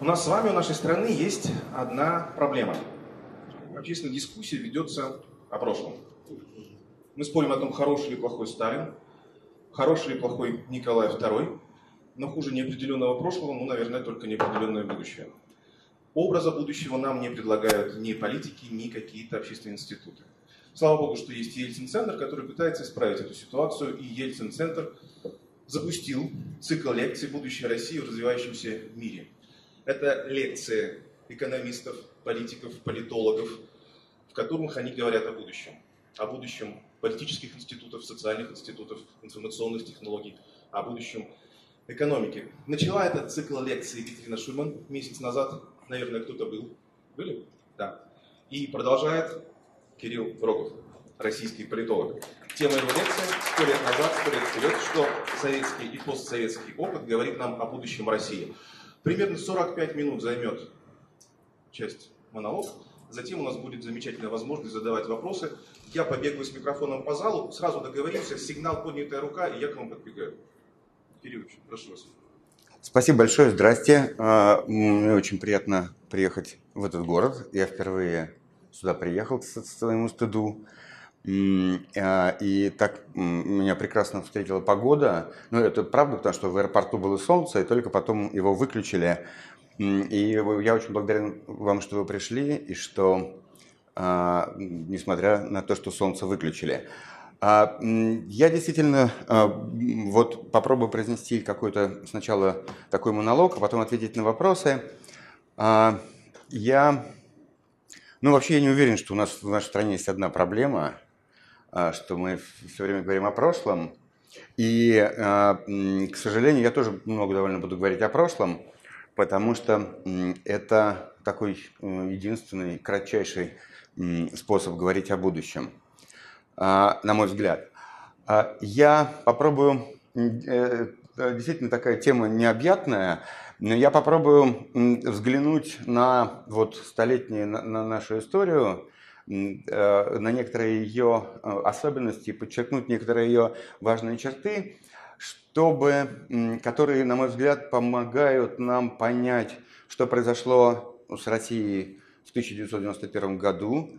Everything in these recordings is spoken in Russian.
У нас с вами, у нашей страны есть одна проблема. Общественная дискуссия ведется о прошлом. Мы спорим о том, хороший или плохой Сталин, хороший или плохой Николай II, но хуже неопределенного прошлого, ну, наверное, только неопределенное будущее. Образа будущего нам не предлагают ни политики, ни какие-то общественные институты. Слава богу, что есть Ельцин-центр, который пытается исправить эту ситуацию, и Ельцин-центр запустил цикл лекций «Будущее России в развивающемся мире». Это лекции экономистов, политиков, политологов, в которых они говорят о будущем. О будущем политических институтов, социальных институтов, информационных технологий, о будущем экономики. Начала этот цикл лекций Екатерина Шульман месяц назад. Наверное, кто-то был. Были? Да. И продолжает Кирилл Рогов, российский политолог. Тема его лекции «Сто лет назад, сто лет вперед. Что советский и постсоветский опыт говорит нам о будущем России». Примерно 45 минут займет часть монолог. Затем у нас будет замечательная возможность задавать вопросы. Я побегаю с микрофоном по залу, сразу договоримся, сигнал поднятая рука, и я к вам подбегаю. Кириллович, прошу вас. Спасибо большое, здрасте. А, мне очень приятно приехать в этот город. Я впервые сюда приехал к своему стыду. А, и так меня прекрасно встретила погода. Ну, это правда, потому что в аэропорту было солнце, и только потом его выключили. И я очень благодарен вам, что вы пришли, и что, а, несмотря на то, что солнце выключили. А, я действительно вот попробую произнести какой-то сначала такой монолог, а потом ответить на вопросы. Я, ну вообще я не уверен, что у нас в нашей стране есть одна проблема – что мы все время говорим о прошлом. И, а, к сожалению, я тоже много довольно буду говорить о прошлом, потому что это такой единственный, кратчайший способ говорить о будущем, а, на мой взгляд. Я попробую, э, действительно такая тема необъятная, но я попробую взглянуть на вот столетнюю на нашу историю на некоторые ее э, особенности, подчеркнуть некоторые ее важные черты, чтобы, которые, на мой взгляд, помогают нам понять, что произошло с Россией в 1991 году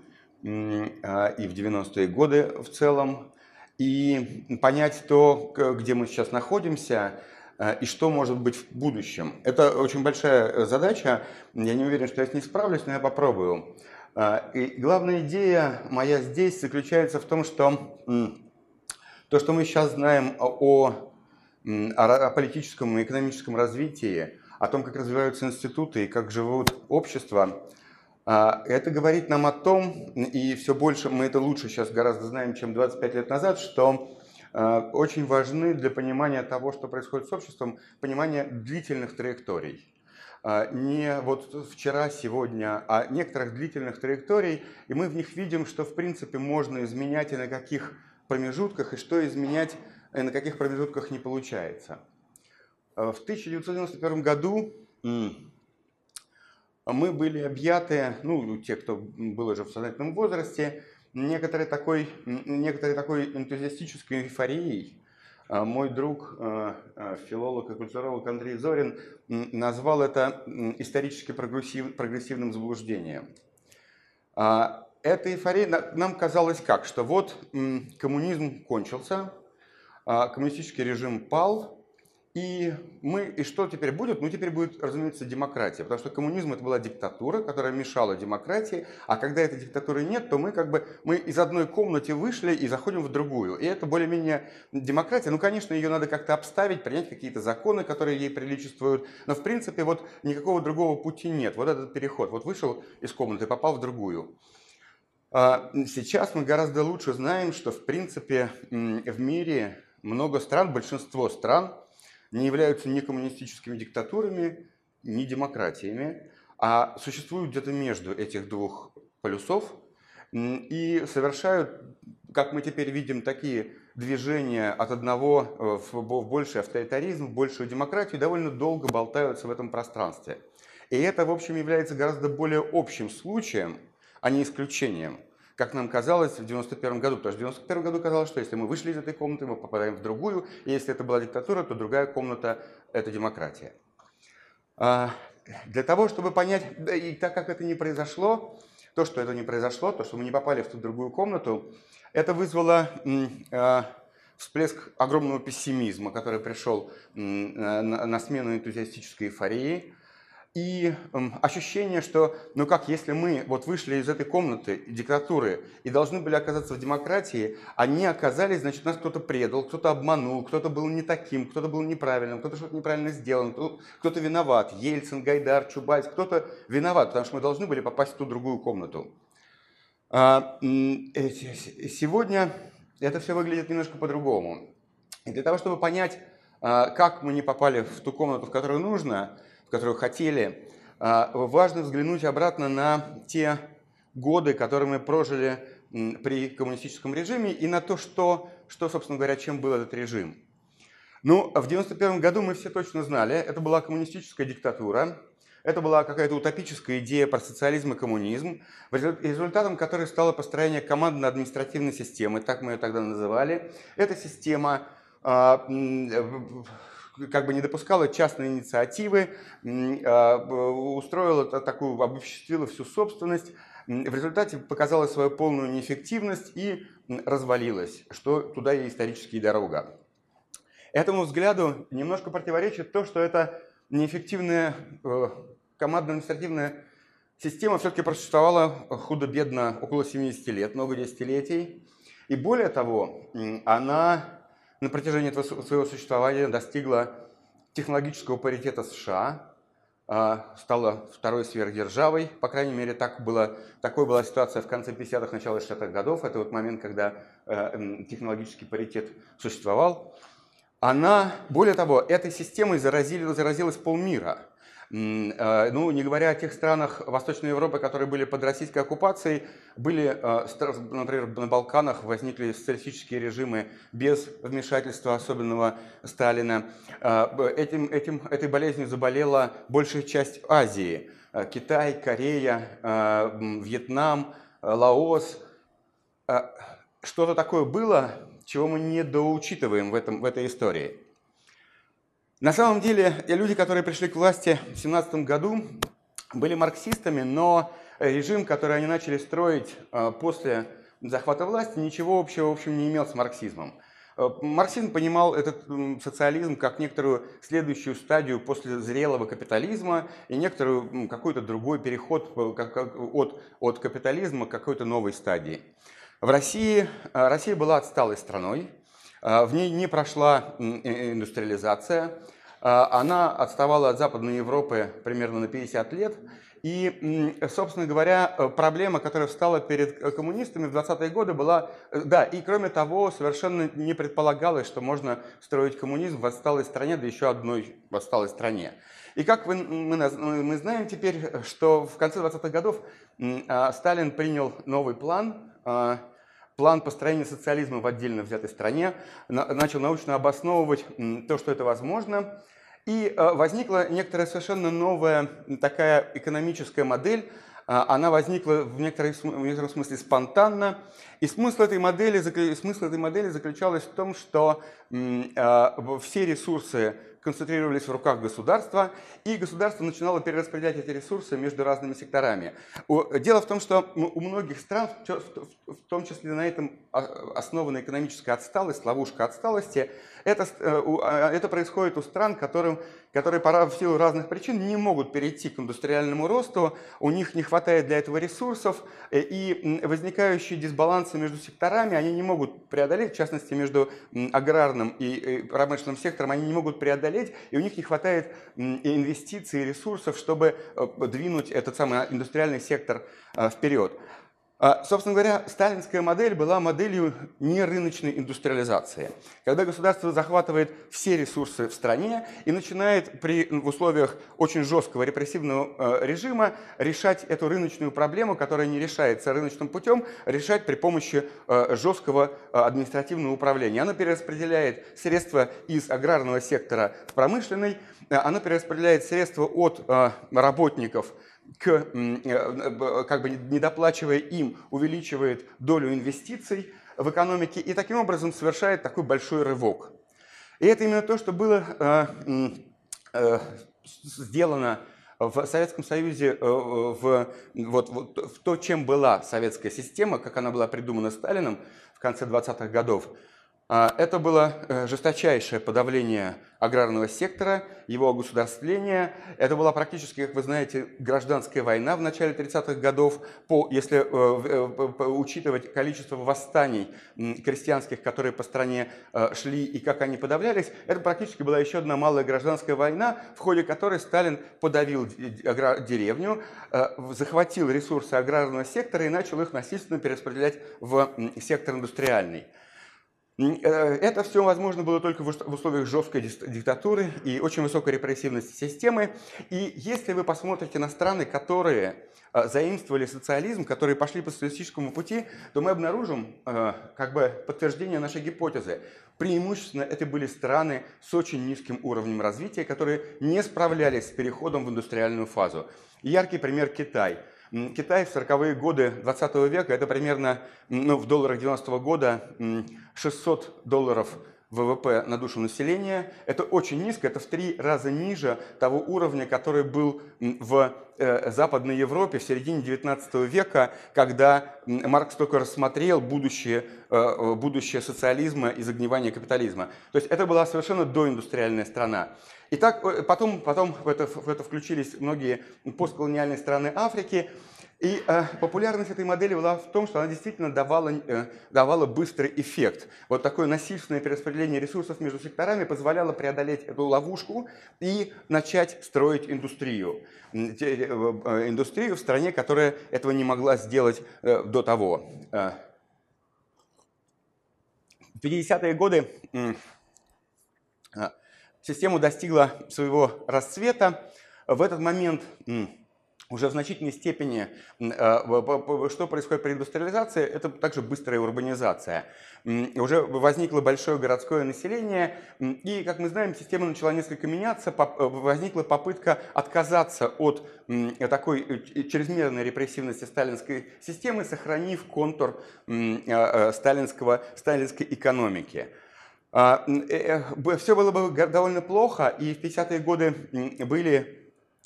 а, и в 90-е годы в целом, и понять то, где мы сейчас находимся, э, и что может быть в будущем. Это очень большая задача. Я не уверен, что я с ней справлюсь, но я попробую. А, и главная идея моя здесь заключается в том, что то, что мы сейчас знаем о, о политическом и экономическом развитии, о том, как развиваются институты и как живут общества, это говорит нам о том, и все больше мы это лучше сейчас гораздо знаем, чем 25 лет назад, что а, очень важны для понимания того, что происходит с обществом, понимание длительных траекторий. А, не вот вчера, сегодня, а некоторых длительных траекторий, и мы в них видим, что в принципе можно изменять и на каких промежутках, и что изменять и на каких промежутках не получается. А, в 1991 году мы были объяты, ну, те, кто был уже в сознательном возрасте, некоторой такой, некоторой такой энтузиастической эйфорией, мой друг, э, э, филолог и культуролог Андрей Зорин назвал это исторически прогрессив, прогрессивным заблуждением. А эта эйфория нам казалось как, что вот коммунизм кончился, а коммунистический режим пал, и мы, и что теперь будет? Ну, теперь будет, разумеется, демократия, потому что коммунизм это была диктатура, которая мешала демократии, а когда этой диктатуры нет, то мы как бы, мы из одной комнаты вышли и заходим в другую. И это более-менее демократия. Ну, конечно, ее надо как-то обставить, принять какие-то законы, которые ей приличествуют, но, в принципе, вот никакого другого пути нет. Вот этот переход. Вот вышел из комнаты, попал в другую. А, сейчас мы гораздо лучше знаем, что, в принципе, в мире много стран, большинство стран – не являются ни коммунистическими диктатурами, ни демократиями, а существуют где-то между этих двух полюсов и совершают, как мы теперь видим, такие движения от одного э, в больший авторитаризм, в большую демократию, довольно долго болтаются в этом пространстве. И это, в общем, является гораздо более общим случаем, а не исключением – как нам казалось в 91 году. Потому что в 91 году казалось, что если мы вышли из этой комнаты, мы попадаем в другую, и если это была диктатура, то другая комната – это демократия. А, для того, чтобы понять, и так как это не произошло, то, что это не произошло, то, что мы не попали в ту другую комнату, это вызвало э, всплеск огромного пессимизма, который пришел на, на смену энтузиастической эйфории и э, ощущение, что, ну как, если мы вот вышли из этой комнаты диктатуры и должны были оказаться в демократии, они оказались, значит, нас кто-то предал, кто-то обманул, кто-то был не таким, кто-то был неправильным, кто-то что-то неправильно сделал, кто-то виноват, Ельцин, Гайдар, Чубайс, кто-то виноват, потому что мы должны были попасть в ту другую комнату. А, сегодня это все выглядит немножко по-другому. И для того, чтобы понять, а, как мы не попали в ту комнату, в которую нужно, которую хотели, а, важно взглянуть обратно на те годы, которые мы прожили при коммунистическом режиме, и на то, что, что собственно говоря, чем был этот режим. Ну, в 1991 году мы все точно знали, это была коммунистическая диктатура, это была какая-то утопическая идея про социализм и коммунизм, результатом которой стало построение командно-административной системы, так мы ее тогда называли. Эта система а, как бы не допускала частной инициативы, а, устроила такую, обобществила всю собственность, в результате показала свою полную неэффективность и развалилась, что туда и исторически дорога. Этому взгляду немножко противоречит то, что это неэффективная э, командно-административная система все-таки просуществовала худо-бедно около 70 лет, много десятилетий. И более того, она на протяжении этого своего существования достигла технологического паритета США, а, стала второй сверхдержавой, по крайней мере, так было, такой была ситуация в конце 50-х, начало 60-х годов, это вот момент, когда э, технологический паритет существовал. Она, более того, этой системой заразили, заразилась полмира – ну, не говоря о тех странах Восточной Европы, которые были под российской оккупацией, были, э, например, на Балканах возникли социалистические режимы без вмешательства особенного Сталина. Э, этим, этим, этой болезнью заболела большая часть Азии. Китай, Корея, Вьетнам, Лаос. Что-то такое было, чего мы не доучитываем в, этом, в этой истории. На самом деле, люди, которые пришли к власти в 17 году, были марксистами, но режим, который они начали строить э, после захвата власти, ничего общего, в общем, не имел с марксизмом. Э, марксизм понимал этот социализм как некоторую следующую стадию после зрелого капитализма и некоторую какой-то другой переход от, от капитализма к какой-то новой стадии. В России э, Россия была отсталой страной, в ней не прошла индустриализация, она отставала от Западной Европы примерно на 50 лет. И, собственно говоря, э, проблема, которая встала перед э, коммунистами в 20-е годы, была, э, да, и кроме того, совершенно не предполагалось, что можно строить коммунизм в отсталой стране, да еще одной в отсталой стране. И как вы, мы, мы знаем теперь, что в конце 20-х годов а, Сталин принял новый план, а, план построения социализма в отдельно взятой стране, начал научно обосновывать то, что это возможно. И э, возникла некоторая совершенно новая такая экономическая модель, а, она возникла в, некотором, смысле спонтанно. И смысл этой, модели, смысл этой модели заключалась в том, что а, все ресурсы концентрировались в руках государства, и государство начинало перераспределять эти ресурсы между разными секторами. Дело в том, что у многих стран, в том числе на этом основана экономическая отсталость, ловушка отсталости, это, э, а, это происходит у стран, которым, которые пора в силу разных причин не могут перейти к индустриальному росту, у них не хватает для этого ресурсов, э, и возникающие дисбалансы между секторами они не могут преодолеть, в частности, между аграрным и промышленным сектором, они не могут преодолеть, и у них не хватает инвестиций и ресурсов, чтобы э, двинуть этот самый индустриальный сектор вперед. А, собственно говоря, сталинская модель была моделью нерыночной индустриализации, когда государство захватывает все ресурсы в стране и начинает при, в условиях очень жесткого репрессивного э, режима решать эту рыночную проблему, которая не решается рыночным путем, решать при помощи э, жесткого э, административного управления. Она перераспределяет средства из аграрного сектора в промышленный, она перераспределяет средства от работников – к, э, как бы не доплачивая им, увеличивает долю инвестиций в экономике и таким образом совершает такой большой рывок. И это именно то, что было э, э, сделано в Советском Союзе, в, вот, вот, в то, чем была советская система, как она была придумана Сталином в конце 20-х годов, это было э, жесточайшее подавление аграрного сектора, его огосударствление. Это была практически, как вы знаете, гражданская война в начале 30-х годов. По, если э, э, учитывать количество восстаний крестьянских, которые по стране шли и как они подавлялись, это практически была еще одна малая гражданская война, в ходе которой Сталин подавил деревню, захватил ресурсы аграрного сектора и начал их насильственно перераспределять в сектор индустриальный. Э, это все возможно было только в условиях жесткой диктатуры и очень высокой репрессивности системы. И если вы посмотрите на страны, которые э, заимствовали социализм, которые пошли по социалистическому пути, то мы обнаружим э, как бы подтверждение нашей гипотезы. Преимущественно это были страны с очень низким уровнем развития, которые не справлялись с переходом в индустриальную фазу. Яркий пример Китай – Китай в 40-е годы 20 века, это примерно ну, в долларах 90 -го года 600 долларов ВВП на душу населения. Это очень низко, это в три раза ниже того уровня, который был в э, Западной Европе в середине 19 века, когда Маркс только рассмотрел будущее, э, будущее социализма и загнивания капитализма. То есть это была совершенно доиндустриальная страна. И так э, потом, потом в, это, в это включились многие постколониальные страны Африки. И э, популярность этой модели была в том, что она действительно давала, э, давала быстрый эффект. Вот такое насильственное перераспределение ресурсов между секторами позволяло преодолеть эту ловушку и начать строить индустрию. Э, э, индустрию в стране, которая этого не могла сделать э, до того. В 50-е годы э, Система достигла своего расцвета. В этот момент уже в значительной степени, э, что происходит при индустриализации, это также быстрая урбанизация. Уже возникло большое городское население, и, как мы знаем, система начала несколько меняться, э, возникла попытка отказаться от такой э, чрезмерной репрессивности сталинской системы, сохранив контур сталинского, сталинской экономики. А, э, э, Все было бы довольно плохо, и в 50-е годы были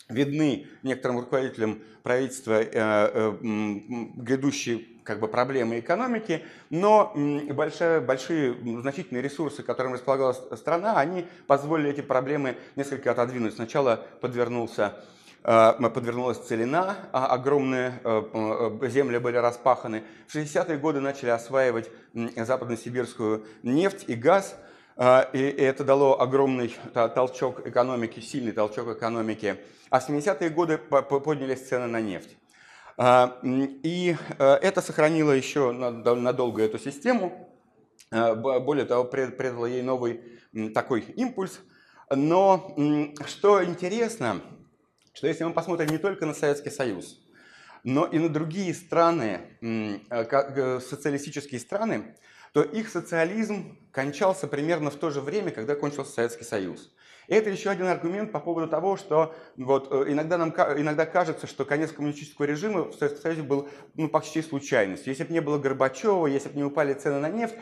видны некоторым руководителям правительства э, грядущие как бы, проблемы экономики, но большие, большие значительные ресурсы, которыми располагала страна, они позволили эти проблемы несколько отодвинуть. Сначала подвернулся подвернулась целина, а огромные земли были распаханы. В 60-е годы начали осваивать западносибирскую нефть и газ, и это дало огромный толчок экономики, сильный толчок экономики. А в 70-е годы поднялись цены на нефть. И это сохранило еще надолго эту систему. Более того, придало ей новый такой импульс. Но что интересно, что если мы посмотрим не только на Советский Союз, но и на другие страны, э, э, социалистические страны, то их социализм кончался примерно в то же время, когда кончился Советский Союз. Это еще один аргумент по поводу того, что вот, э, иногда, нам, иногда кажется, что конец коммунистического режима в Советском Союзе был ну, почти случайностью. Если бы не было Горбачева, если бы не упали цены на нефть,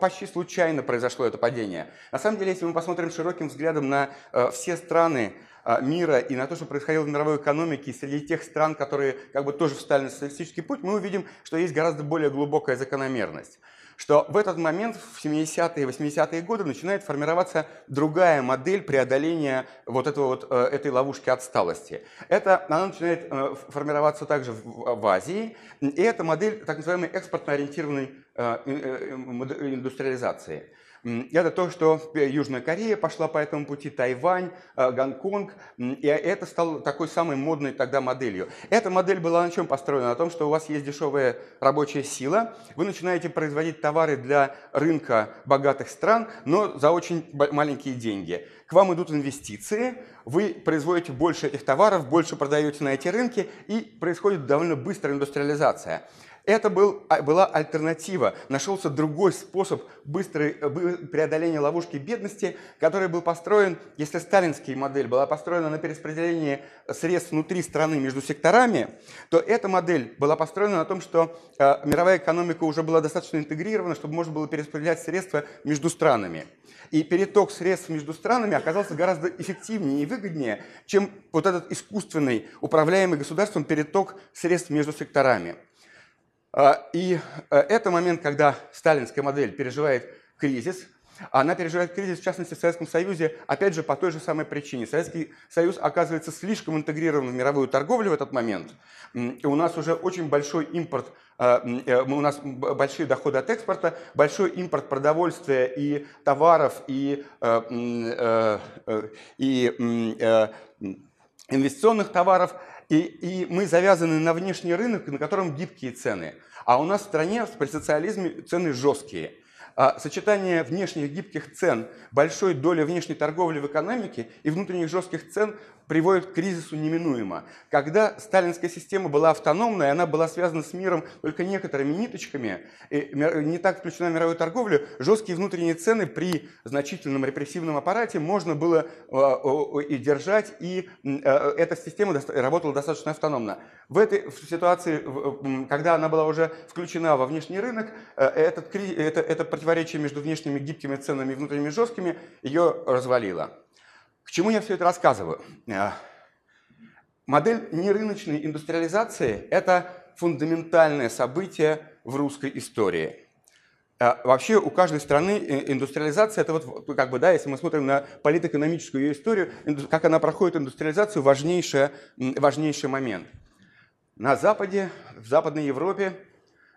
почти случайно произошло это падение. На самом деле, если мы посмотрим широким взглядом на все страны, а, мира и на то, что происходило в мировой экономике, и среди тех стран, которые как бы тоже встали на социалистический путь, мы увидим, что есть гораздо более глубокая закономерность что в этот момент, в 70-е и 80-е годы, начинает формироваться другая модель преодоления вот, этого вот э, этой ловушки отсталости. Это, она начинает э, формироваться также в, в Азии, и это модель так называемой экспортно-ориентированной э, индустриализации. Это то, что Южная Корея пошла по этому пути, Тайвань, э, Гонконг, и это стало такой самой модной тогда моделью. Эта модель была на чем построена? На том, что у вас есть дешевая рабочая сила, вы начинаете производить товары для рынка богатых стран, но за очень маленькие деньги. К вам идут инвестиции, вы производите больше этих товаров, больше продаете на эти рынки, и происходит довольно быстрая индустриализация. Это был, а, была альтернатива. Нашелся другой способ быстрой, э, преодоления ловушки бедности, который был построен, если сталинская модель была построена на перераспределении средств внутри страны между секторами, то эта модель была построена на том, что э, мировая экономика уже была достаточно интегрирована, чтобы можно было перераспределять средства между странами. И переток средств между странами оказался гораздо эффективнее и выгоднее, чем вот этот искусственный, управляемый государством переток средств между секторами. А, и э, это момент, когда сталинская модель переживает кризис. Она переживает кризис, в частности, в Советском Союзе, опять же, по той же самой причине. Советский Союз оказывается слишком интегрирован в мировую торговлю в этот момент. И у нас уже очень большой импорт, э, э, у нас большие доходы от экспорта, большой импорт продовольствия и товаров, и, и инвестиционных товаров – и, и мы завязаны на внешний рынок, на котором гибкие цены. А у нас в стране при социализме цены жесткие. А сочетание внешних гибких цен, большой доли внешней торговли в экономике и внутренних жестких цен приводит к кризису неминуемо. Когда сталинская система была автономной, она была связана с миром только некоторыми ниточками, не так включена в мировую торговлю, жесткие внутренние цены при значительном репрессивном аппарате можно было э, и держать, и э, эта система работала достаточно автономно. В этой ситуации, когда она была уже включена во внешний рынок, э, этот, это, это противоречие между внешними гибкими ценами и внутренними жесткими ее развалило. К чему я все это рассказываю? Э, модель нерыночной индустриализации – это фундаментальное событие в русской истории. Э, вообще у каждой страны индустриализация, это вот как бы, да, если мы смотрим на политэкономическую ее историю, как она проходит индустриализацию, важнейший, важнейший момент. На Западе, в Западной Европе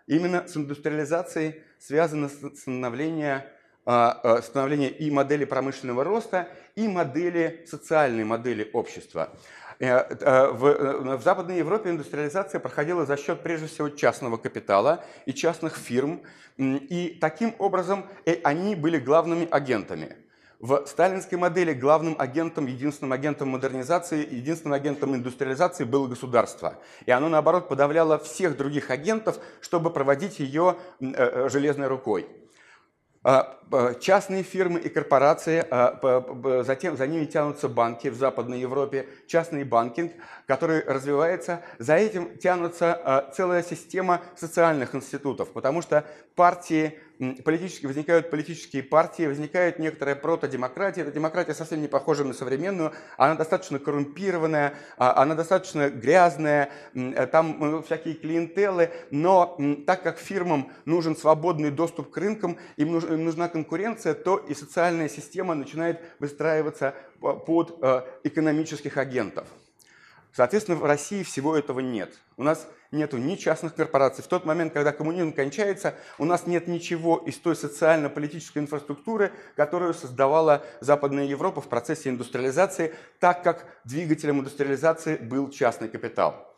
именно с индустриализацией связано становление становление и модели промышленного роста, и модели, социальной модели общества. Э, э, в, э, в Западной Европе индустриализация проходила за счет, прежде всего, частного капитала и частных фирм, и таким образом они были главными агентами. В сталинской модели главным агентом, единственным агентом модернизации, единственным агентом индустриализации было государство. И оно, наоборот, подавляло всех других агентов, чтобы проводить ее железной рукой. А, частные фирмы и корпорации, а, затем за ними тянутся банки в Западной Европе, частный банкинг, который развивается. За этим тянутся а, целая система социальных институтов, потому что партии политически, возникают политические партии, возникает некоторая протодемократия. Эта демократия совсем не похожа на современную, она достаточно коррумпированная, а, она достаточно грязная, э, там всякие клиентелы, но так как фирмам нужен свободный доступ к рынкам, им нужна конкуренция, то и социальная система начинает выстраиваться под э, экономических агентов. Соответственно, в России всего этого нет. У нас нету ни частных корпораций. В тот момент, когда коммунизм кончается, у нас нет ничего из той социально-политической инфраструктуры, которую создавала Западная Европа в процессе индустриализации, так как двигателем индустриализации был частный капитал.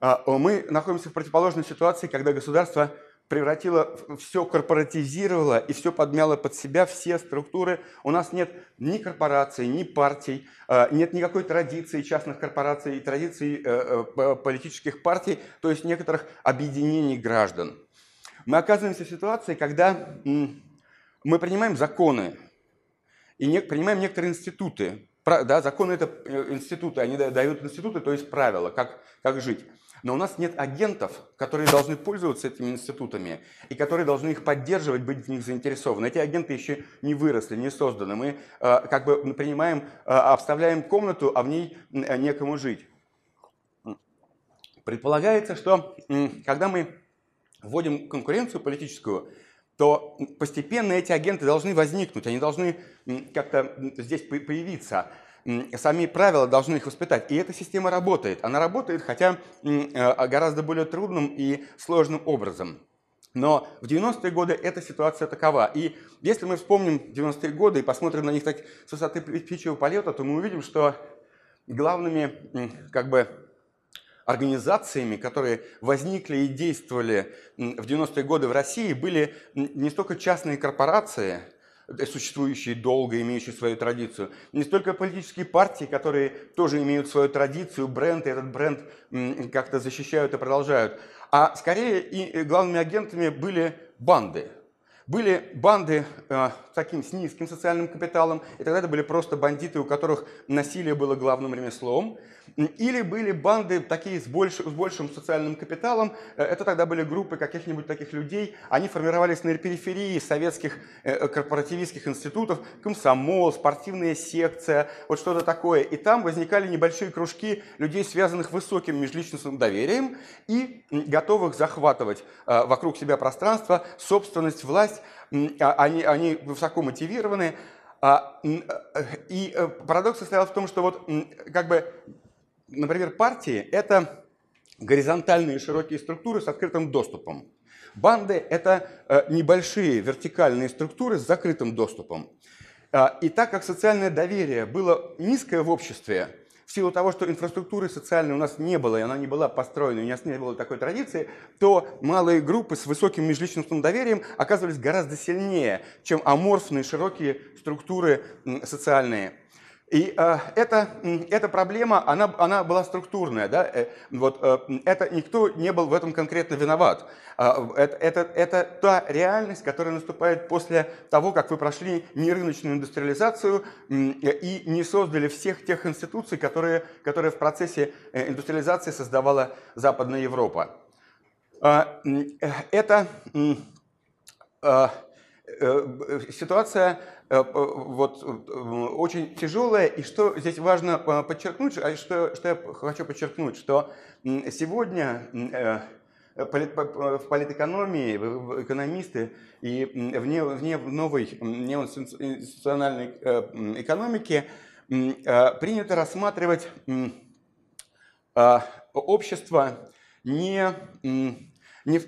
А, мы находимся в противоположной ситуации, когда государство превратила, все корпоратизировала и все подмяла под себя, все структуры. У нас нет ни корпораций, ни партий, э, нет никакой традиции частных корпораций и традиции э, э, политических партий, то есть некоторых объединений граждан. Мы оказываемся в ситуации, когда мы принимаем законы и принимаем некоторые институты. Да, законы – это институты, они дают институты, то есть правила, как, как жить. Но у нас нет агентов, которые должны пользоваться этими институтами и которые должны их поддерживать, быть в них заинтересованы. Эти агенты еще не выросли, не созданы. Мы э, как бы принимаем, э, обставляем комнату, а в ней э, некому жить. Предполагается, что э, когда мы вводим конкуренцию политическую, то постепенно эти агенты должны возникнуть, они должны как-то здесь появиться сами правила должны их воспитать. И эта система работает. Она работает, хотя э, гораздо более трудным и сложным образом. Но в 90-е годы эта ситуация такова. И если мы вспомним 90-е годы и посмотрим на них так с высоты птичьего полета, то мы увидим, что главными как бы, организациями, которые возникли и действовали в 90-е годы в России, были не столько частные корпорации – существующие долго, имеющие свою традицию. Не столько политические партии, которые тоже имеют свою традицию, бренд, и этот бренд как-то защищают и продолжают. А скорее и главными агентами были банды. Были банды э, таким с низким социальным капиталом, и тогда это были просто бандиты, у которых насилие было главным ремеслом. Или были банды такие с, больш, с большим социальным капиталом, э, это тогда были группы каких-нибудь таких людей, они формировались на периферии советских э, корпоративистских институтов, комсомол, спортивная секция, вот что-то такое. И там возникали небольшие кружки людей, связанных высоким межличностным доверием и готовых захватывать э, вокруг себя пространство, собственность, власть. А, они, они высоко мотивированы. А, и парадокс состоял в том, что вот как бы например, партии – это горизонтальные широкие структуры с открытым доступом. Банды – это э, небольшие вертикальные структуры с закрытым доступом. А, и так как социальное доверие было низкое в обществе, в силу того, что инфраструктуры социальной у нас не было, и она не была построена, у нас не было такой традиции, то малые группы с высоким межличностным доверием оказывались гораздо сильнее, чем аморфные широкие структуры социальные. И э, эта, эта проблема, она, она была структурная. Да? Э, вот, э, это никто не был в этом конкретно виноват. Э, это, это, это та реальность, которая наступает после того, как вы прошли нерыночную индустриализацию э, и не создали всех тех институций, которые, которые в процессе э, индустриализации создавала Западная Европа. Э, это э, э, ситуация Э, вот, э, очень тяжелая. И что здесь важно э, подчеркнуть, а что, что я хочу подчеркнуть, что сегодня в политэкономии, экономисты и вне, вне новой неинституциональной экономике принято рассматривать общество не, не, не,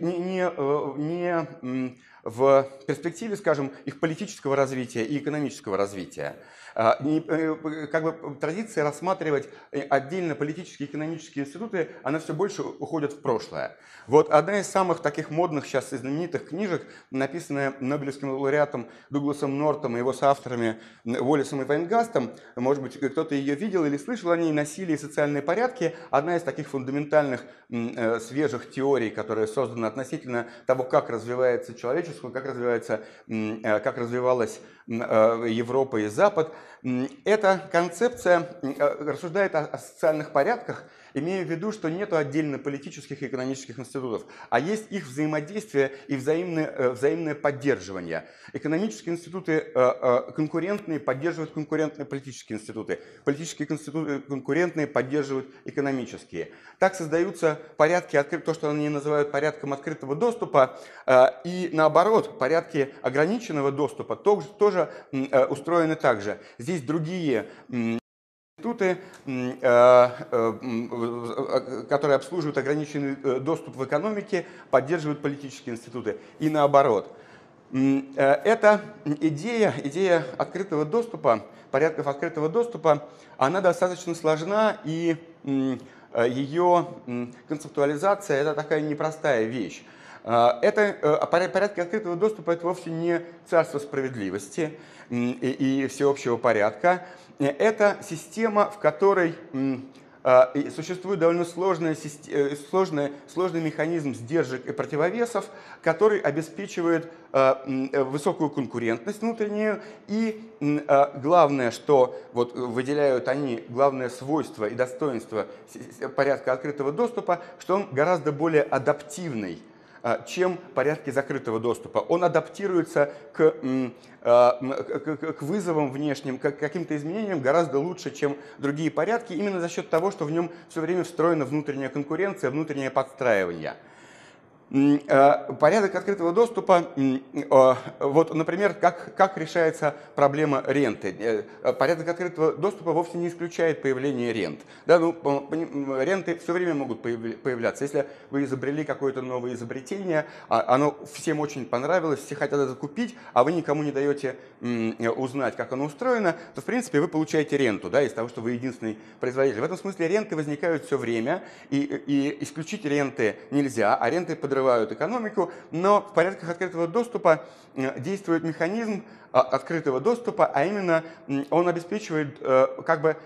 не в перспективе, скажем, их политического развития и экономического развития. А, э, как бы традиция рассматривать э, отдельно политические и экономические институты, она все больше уходит в прошлое. Вот одна из самых таких модных сейчас и знаменитых книжек, написанная Нобелевским лауреатом Дугласом Нортом и его соавторами Уоллесом и Вайнгастом, может быть, кто-то ее видел или слышал о ней, «Насилие и социальные порядки», одна из таких фундаментальных э, свежих теорий, которая создана относительно того, как развивается человечество, как, развивается, как развивалась Европа и Запад. Эта концепция рассуждает о социальных порядках, имея в виду, что нет отдельно политических и экономических институтов, а есть их взаимодействие и взаимное, э, взаимное поддерживание. Экономические институты э, э, конкурентные поддерживают конкурентные политические институты, политические институты конкурентные поддерживают экономические. Так создаются порядки, то, что они называют порядком открытого доступа, и наоборот, порядки ограниченного доступа тоже устроены так же. Здесь другие институты, э, э, которые обслуживают ограниченный э, доступ в экономике, поддерживают политические институты и наоборот. Эта идея, идея открытого доступа, порядков открытого доступа, она достаточно сложна и ее концептуализация – это такая непростая вещь. Это, порядки открытого доступа – это вовсе не царство справедливости и, и всеобщего порядка, это система, в которой а, существует довольно сложная, э, сложная, сложный механизм сдержек и противовесов, который обеспечивает а, э, высокую конкурентность внутреннюю. И а, главное, что вот выделяют они, главное свойство и достоинство порядка открытого доступа, что он гораздо более адаптивный чем порядки закрытого доступа. Он адаптируется к, а, к вызовам внешним, к каким-то изменениям гораздо лучше, чем другие порядки, именно за счет того, что в нем все время встроена внутренняя конкуренция, внутреннее подстраивание. Э, порядок открытого доступа, э, вот, например, как, как решается проблема ренты. Э, порядок открытого доступа вовсе не исключает появление рент. Да, ну, ренты все время могут появляться. Если вы изобрели какое-то новое изобретение, а оно всем очень понравилось, все хотят это купить, а вы никому не даете узнать, как оно устроено, то, в принципе, вы получаете ренту да, из того, что вы единственный производитель. В этом смысле ренты возникают все время, и, и исключить ренты нельзя, а ренты подрывают подрывают экономику, но в порядках открытого доступа действует механизм открытого доступа, а именно он обеспечивает как бы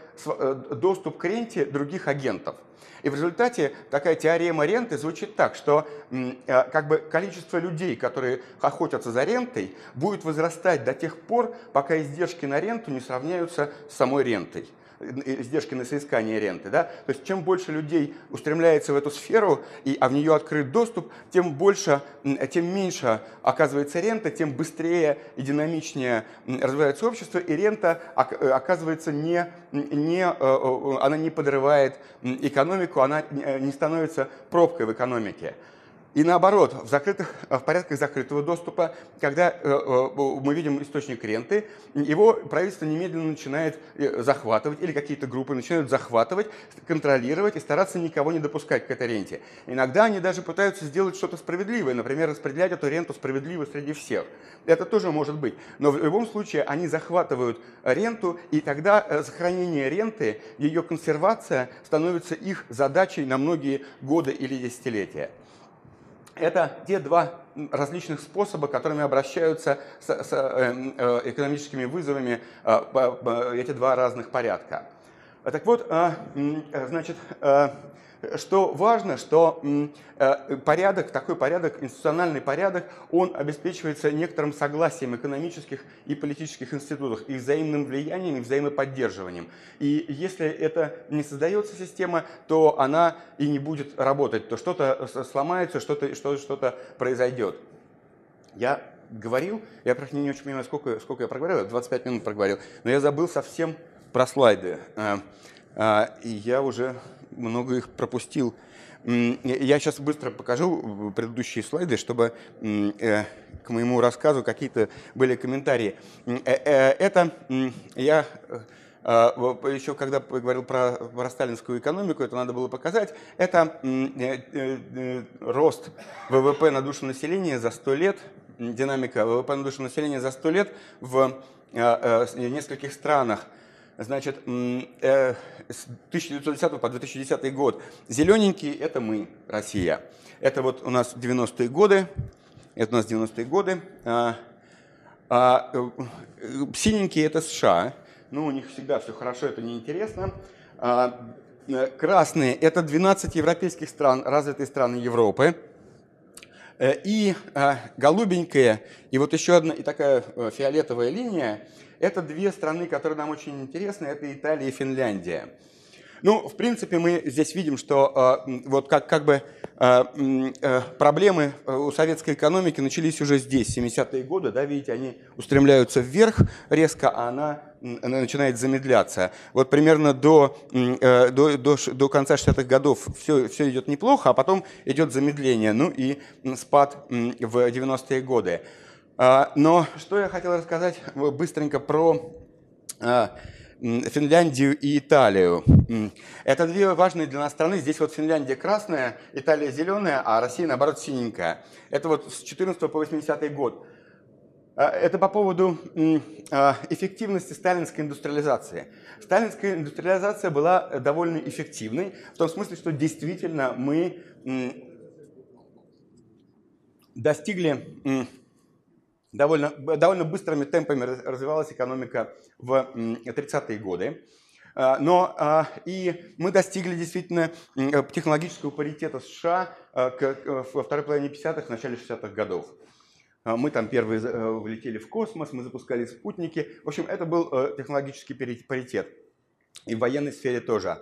доступ к ренте других агентов. И в результате такая теорема ренты звучит так, что э, как бы количество людей, которые охотятся за рентой, будет возрастать до тех пор, пока издержки на ренту не сравняются с самой рентой издержки на соискание ренты. Да? То есть чем больше людей устремляется в эту сферу, и, а в нее открыт доступ, тем больше, тем меньше оказывается рента, тем быстрее и динамичнее развивается общество, и рента э, оказывается не, не, э, э, она не подрывает экономику, она не становится пробкой в экономике. И наоборот, в, закрытых, в порядках закрытого доступа, когда э, э, мы видим источник ренты, его правительство немедленно начинает э, захватывать, или какие-то группы начинают захватывать, контролировать и стараться никого не допускать к этой ренте. Иногда они даже пытаются сделать что-то справедливое, например, распределять эту ренту справедливо среди всех. Это тоже может быть. Но в любом случае они захватывают ренту, и тогда сохранение ренты, ее консервация становится их задачей на многие годы или десятилетия. Это те два различных способа, которыми обращаются с, с э, э, экономическими вызовами э, эти два разных порядка. Так вот, значит, что важно, что э, порядок, такой порядок, институциональный порядок, он обеспечивается некоторым согласием экономических и политических институтов, их взаимным влиянием и взаимоподдерживанием. И если это не создается система, то она и не будет работать, то что-то сломается, что-то что что произойдет. Я говорил, я просто не очень понимаю, сколько, сколько я проговорил, 25 минут проговорил, но я забыл совсем про слайды. Э, э, и я уже много их пропустил. Я сейчас быстро покажу предыдущие слайды, чтобы э, к моему рассказу какие-то были комментарии. Э, э, это я еще когда говорил про, про сталинскую экономику, это надо было показать, это рост ВВП на душу населения за 100 лет, динамика ВВП на душу населения за 100 лет в нескольких странах значит, э, с 1910 по 2010 год. Зелененькие – это мы, Россия. Это вот у нас 90-е годы. Это у нас 90-е годы. А, а, э, синенькие – это США. Ну, у них всегда все хорошо, это неинтересно. А, э, красные – это 12 европейских стран, развитые страны Европы. И голубенькая, и вот еще одна и такая фиолетовая линия – это две страны, которые нам очень интересны, это Италия и Финляндия. Ну, в принципе, мы здесь видим, что э, вот как, как бы э, э, проблемы у советской экономики начались уже здесь, 70-е годы, да, видите, они устремляются вверх резко, а она, она начинает замедляться. Вот примерно до, э, до, до, до конца 60-х годов все, все идет неплохо, а потом идет замедление, ну и спад в 90-е годы. А, но что я хотел рассказать быстренько про а, Финляндию и Италию. Это две важные для нас страны. Здесь вот Финляндия красная, Италия зеленая, а Россия, наоборот, синенькая. Это вот с 14 по 80 год. А, это по поводу эффективности сталинской индустриализации. Сталинская индустриализация была довольно эффективной, в том смысле, что действительно мы достигли довольно, довольно быстрыми темпами развивалась экономика в 30-е годы. А, но а, и мы достигли действительно технологического паритета США а, во второй половине 50-х, начале 60-х годов. Мы там первые э, влетели в космос, мы запускали спутники. В общем, это был э, технологический паритет. И в военной сфере тоже.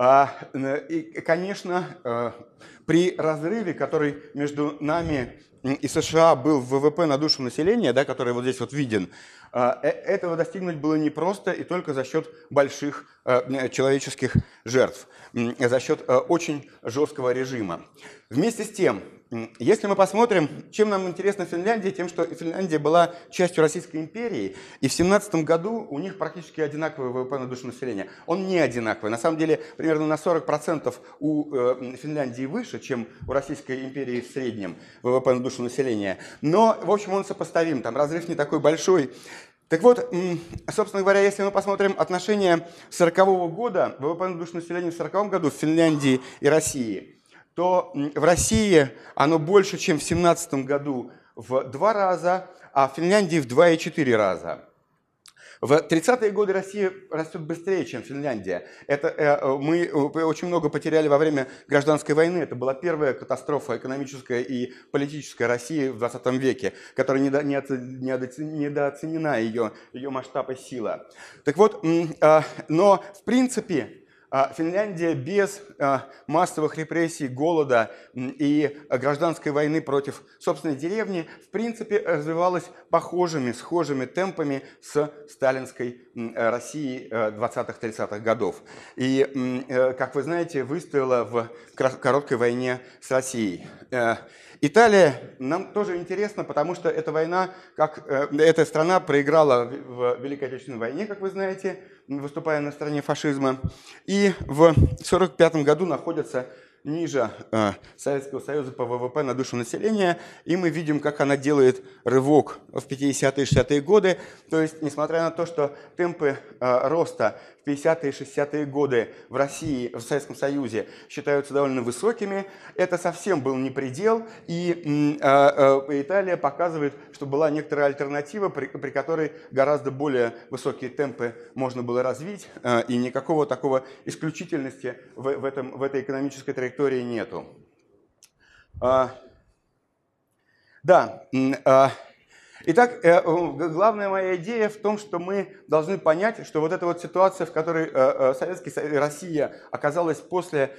И, конечно, э, при разрыве, который между нами и США был ВВП на душу населения, да, который вот здесь вот виден, а, э, этого достигнуть было непросто и только за счет больших э, человеческих жертв, за счет э, очень жесткого режима. Вместе с тем, если мы посмотрим, чем нам интересна Финляндия, тем, что Финляндия была частью Российской империи, и в 17 году у них практически одинаковый ВВП на душу населения. Он не одинаковый. На самом деле, примерно на 40% у Финляндии выше, чем у Российской империи в среднем ВВП на душу населения. Но, в общем, он сопоставим. Там разрыв не такой большой. Так вот, собственно говоря, если мы посмотрим отношения 40 -го года, ВВП на душу населения в 40 году в Финляндии и России, то в России оно больше, чем в 2017 году в два раза, а в Финляндии в 2,4 раза. В 30-е годы Россия растет быстрее, чем Финляндия. Это, э, мы э, очень много потеряли во время гражданской войны. Это была первая катастрофа экономическая и политическая России в 20 веке, которая недооценена ее, ее масштаб и сила. Так вот, э, но в принципе а Финляндия без а, массовых репрессий, голода и гражданской войны против собственной деревни в принципе развивалась похожими, схожими темпами с сталинской Россией 20-30-х э, годов. И, э, как вы знаете, выстояла в короткой войне с Россией. Э, Италия нам тоже интересно, потому что эта война, как эта страна проиграла в Великой Отечественной войне, как вы знаете, выступая на стороне фашизма. И в 1945 году находится ниже э, Советского Союза по ВВП на душу населения, и мы видим, как она делает рывок в 50-е и 60-е годы. То есть, несмотря на то, что темпы э, роста 50-е и 60-е годы в России, в Советском Союзе считаются довольно высокими. Это совсем был не предел, и э, э, Италия показывает, что была некоторая альтернатива, при, при которой гораздо более высокие темпы можно было развить, э, и никакого такого исключительности в, в, этом, в этой экономической траектории нету. А, да, а, Итак, э, главная моя идея в том, что мы должны понять, что вот эта вот ситуация, в которой э, э, Советская Россия оказалась после,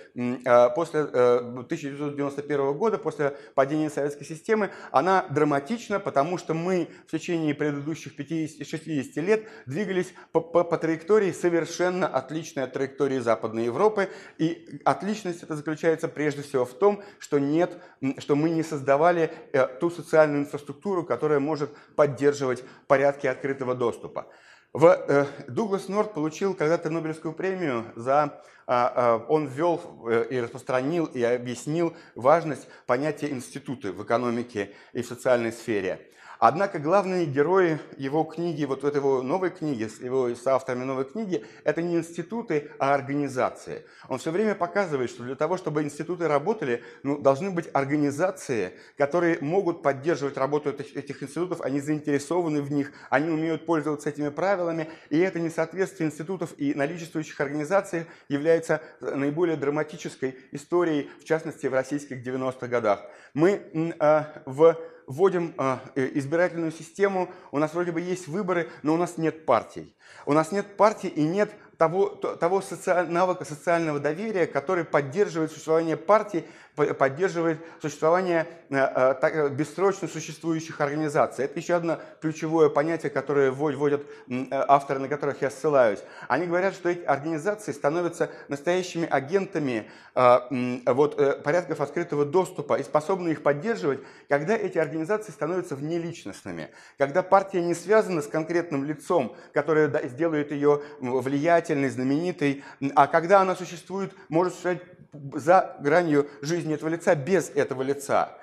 после 1991 года, после падения советской системы, она драматична, потому что мы в течение предыдущих 50-60 лет двигались по, по, по траектории совершенно отличной от траектории Западной Европы. И отличность это заключается прежде всего в том, что, нет, что мы не создавали ту социальную инфраструктуру, которая может поддерживать порядки открытого доступа. В, э, Дуглас Норт получил когда-то Нобелевскую премию за... А, а, он ввел э, и распространил и объяснил важность понятия институты в экономике и в социальной сфере. Однако главные герои его книги, вот его новой книги, с его с авторами новой книги, это не институты, а организации. Он все время показывает, что для того, чтобы институты работали, ну, должны быть организации, которые могут поддерживать работу этих, этих институтов, они заинтересованы в них, они умеют пользоваться этими правилами, и это несоответствие институтов и наличествующих организаций является наиболее драматической историей, в частности, в российских 90-х годах. Мы э, в вводим а, э, избирательную систему, у нас вроде бы есть выборы, но у нас нет партий. У нас нет партий и нет того, того социаль, навыка социального доверия, который поддерживает существование партий, поддерживает существование э, э, бессрочно существующих организаций. Это еще одно ключевое понятие, которое вводят авторы, на которых я ссылаюсь. Они говорят, что эти организации становятся настоящими агентами вот, порядков открытого доступа и способны их поддерживать, когда эти организации становятся внеличностными, когда партия не связана с конкретным лицом, которое сделает ее влиятельной, знаменитой, а когда она существует, может существовать за гранью жизни этого лица без этого лица.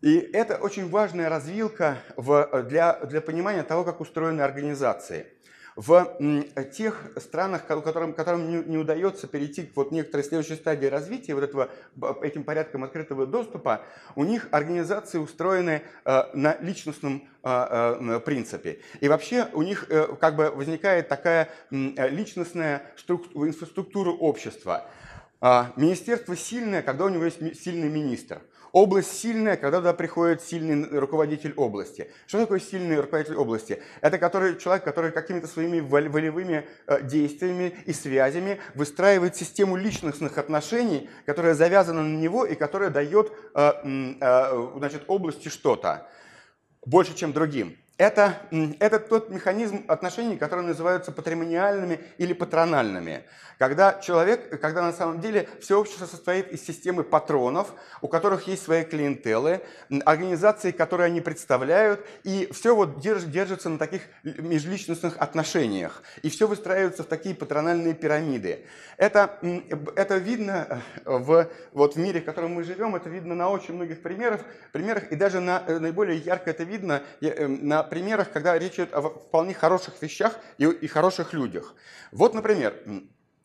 И это очень важная развилка в, для, для понимания того, как устроены организации. В тех странах, которым, которым не, удается перейти к вот некоторой следующей стадии развития, вот этого, этим порядком открытого доступа, у них организации устроены э, на личностном э, э, принципе. И вообще у них э, как бы возникает такая личностная инфраструктура общества. А, министерство сильное, когда у него есть сильный министр. Область сильная, когда туда приходит сильный руководитель области. Что такое сильный руководитель области? Это который, человек, который какими-то своими волевыми э, действиями и связями выстраивает систему личностных отношений, которая завязана на него и которая дает э, э, значит, области что-то больше, чем другим. Это, это тот механизм отношений, которые называются патримониальными или патрональными. Когда человек, когда на самом деле все общество состоит из системы патронов, у которых есть свои клиентелы, организации, которые они представляют, и все вот держ, держится на таких межличностных отношениях. И все выстраивается в такие патрональные пирамиды. Это, это видно э, в, вот в мире, в котором мы живем, это видно на очень многих примерах, примерах и даже на, э, наиболее ярко это видно э, на примерах, когда речь идет о вполне хороших вещах и, и хороших людях. Вот, например,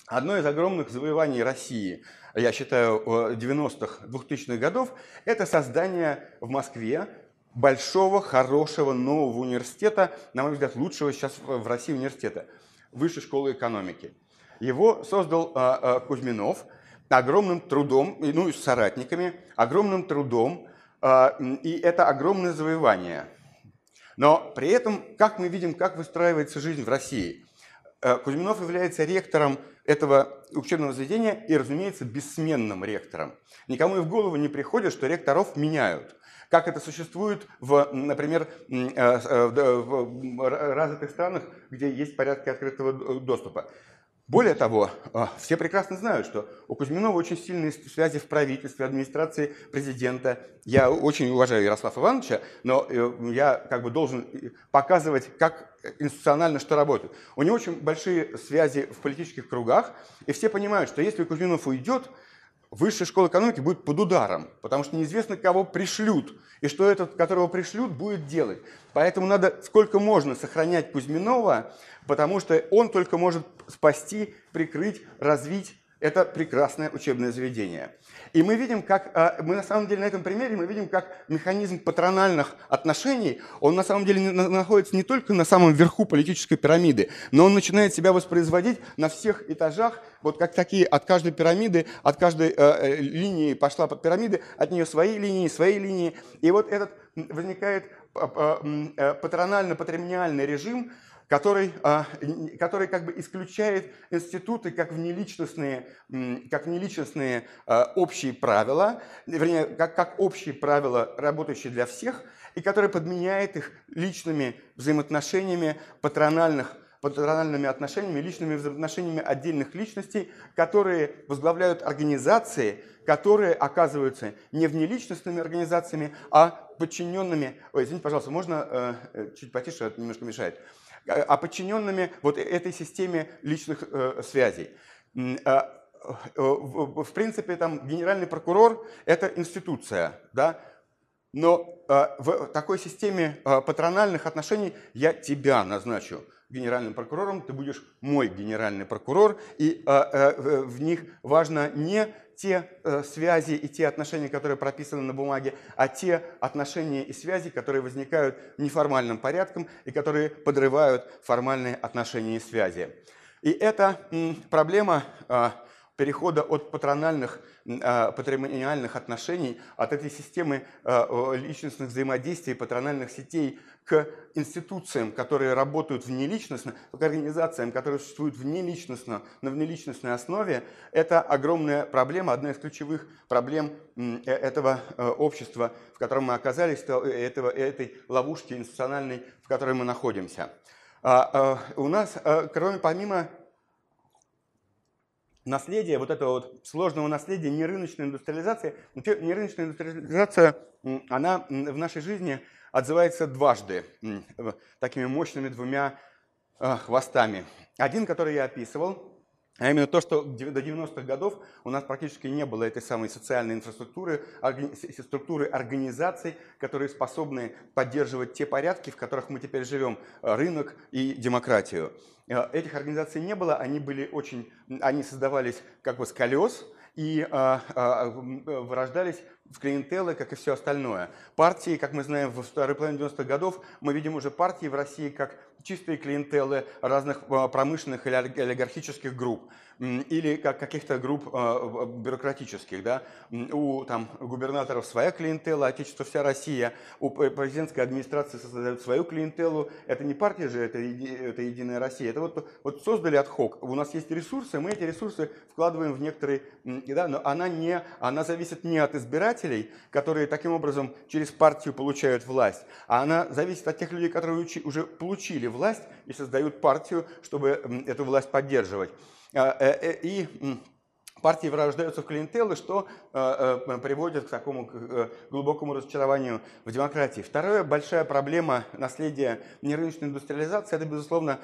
одно из огромных завоеваний России, я считаю, 90-х, 2000-х годов, это создание в Москве большого, хорошего, нового университета, на мой взгляд, лучшего сейчас в России университета, Высшей школы экономики. Его создал а, а, Кузьминов огромным трудом, ну и с соратниками, огромным трудом, а, и это огромное завоевание. Но при этом, как мы видим, как выстраивается жизнь в России. Кузьминов является ректором этого учебного заведения и, разумеется, бессменным ректором. Никому и в голову не приходит, что ректоров меняют как это существует, в, например, э, э, в развитых странах, где есть порядки открытого доступа. Более того, э, все прекрасно знают, что у Кузьминова очень сильные связи в правительстве, администрации президента. Я очень уважаю Ярослава Ивановича, но я как бы должен показывать, как институционально что работает. У него очень большие связи в политических кругах, и все понимают, что если Кузьминов уйдет, высшая школа экономики будет под ударом, потому что неизвестно, кого пришлют, и что этот, которого пришлют, будет делать. Поэтому надо сколько можно сохранять Кузьминова, потому что он только может спасти, прикрыть, развить это прекрасное учебное заведение. И мы видим, как, а, мы на самом деле на этом примере, мы видим, как механизм патрональных отношений, он на самом деле находится не только на самом верху политической пирамиды, но он начинает себя воспроизводить на всех этажах, вот как такие, от каждой пирамиды, от каждой э, э линии пошла под пирамиды, от нее свои линии, свои линии. И вот этот возникает э, патронально-патримониальный режим, который, а, который как бы исключает институты как внеличностные, как внеличностные а, общие правила, вернее, как, как общие правила, работающие для всех, и который подменяет их личными взаимоотношениями патрональных патрональными отношениями, личными взаимоотношениями отдельных личностей, которые возглавляют организации, которые оказываются не внеличностными организациями, а подчиненными... Ой, извините, пожалуйста, можно э, э чуть потише, это немножко мешает а подчиненными вот этой системе личных э, связей. Э, в принципе, там генеральный прокурор – это институция, да, но в такой системе патрональных отношений я тебя назначу генеральным прокурором, ты будешь мой генеральный прокурор, и э, в них важно не те э, связи и те отношения, которые прописаны на бумаге, а те отношения и связи, которые возникают неформальным порядком и которые подрывают формальные отношения и связи. И эта проблема а, перехода от патрональных, а, патримониальных отношений, от этой системы а, личностных взаимодействий, патрональных сетей к институциям, которые работают внеличностно, к организациям, которые существуют внеличностно, на внеличностной основе, это огромная проблема, одна из ключевых проблем э, этого э, общества, в котором мы оказались, этого, этой ловушки институциональной, в которой мы находимся. А, у нас, э, кроме помимо наследия, вот этого вот сложного наследия нерыночной индустриализации, нерыночная индустриализация, она в нашей жизни – отзывается дважды такими мощными двумя а, хвостами. Один, который я описывал, а именно то, что до 90-х годов у нас практически не было этой самой социальной инфраструктуры, структуры организаций, которые способны поддерживать те порядки, в которых мы теперь живем, рынок и демократию. Э, этих организаций не было, они были очень, они создавались как бы с колес, и а, а, вырождались в клиентелы, как и все остальное. Партии, как мы знаем, в второй половине 90-х годов мы видим уже партии в России как чистые клиентелы разных а, промышленных или олигархических групп или как каких-то групп э, бюрократических. Да? У там, губернаторов своя клиентела, отечество вся Россия, у президентской администрации создают свою клиентелу. Это не партия же, это, это Единая Россия. Это вот, вот создали отхок. У нас есть ресурсы, мы эти ресурсы вкладываем в некоторые... Да, но она, не, она зависит не от избирателей, которые таким образом через партию получают власть, а она зависит от тех людей, которые уже получили власть и создают партию, чтобы эту власть поддерживать. А, э, э, и партии вырождаются в клиентелы, что э, приводит к такому глубокому разочарованию в демократии. Вторая большая проблема наследия нерыночной индустриализации – это, безусловно,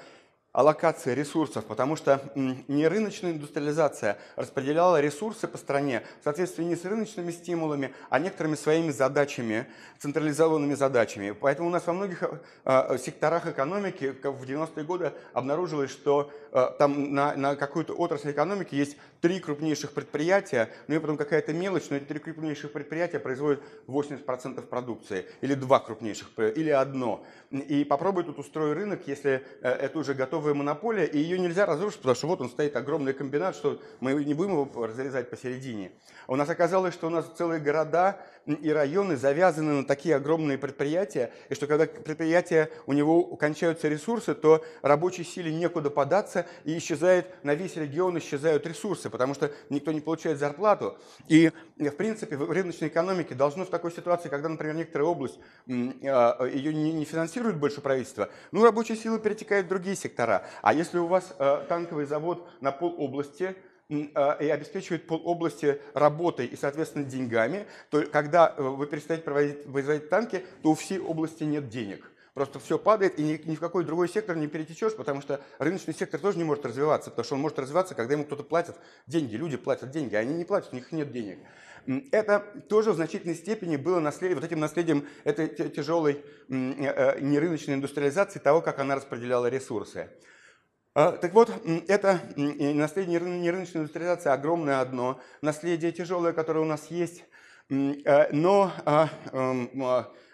аллокация ресурсов, потому что не рыночная индустриализация распределяла ресурсы по стране в соответствии не с рыночными стимулами, а некоторыми своими задачами, централизованными задачами. Поэтому у нас во многих э, секторах экономики в 90-е годы обнаружилось, что э, там на, на какую-то отрасль экономики есть три крупнейших предприятия, ну и потом какая-то мелочь, но эти три крупнейших предприятия производят 80% продукции, или два крупнейших, или одно. И попробуй тут устроить рынок, если э, это уже готовая монополия, и ее нельзя разрушить, потому что вот он стоит огромный комбинат, что мы не будем его разрезать посередине. У нас оказалось, что у нас целые города и районы завязаны на такие огромные предприятия, и что когда предприятия, у него кончаются ресурсы, то рабочей силе некуда податься, и исчезает, на весь регион исчезают ресурсы, потому что никто не получает зарплату. И, в принципе, в рыночной экономике должно в такой ситуации, когда, например, некоторая область, а, ее не финансирует больше правительство, ну, рабочая сила перетекает в другие сектора. А если у вас а, танковый завод на пол области, и обеспечивает пол области работой и, соответственно, деньгами, то когда э, вы перестаете производить, производить танки, то у всей области нет денег. Просто все падает, и ни, ни в какой другой сектор не перетечешь, потому что рыночный сектор тоже не может развиваться, потому что он может развиваться, когда ему кто-то платит деньги, люди платят деньги, а они не платят, у них нет денег. Это тоже в значительной степени было наследием, вот этим наследием этой тяжелой э, э, нерыночной индустриализации того, как она распределяла ресурсы. А, так вот, это наследие нерыночной индустриализации огромное одно, наследие тяжелое, которое у нас есть, э, но а, эм,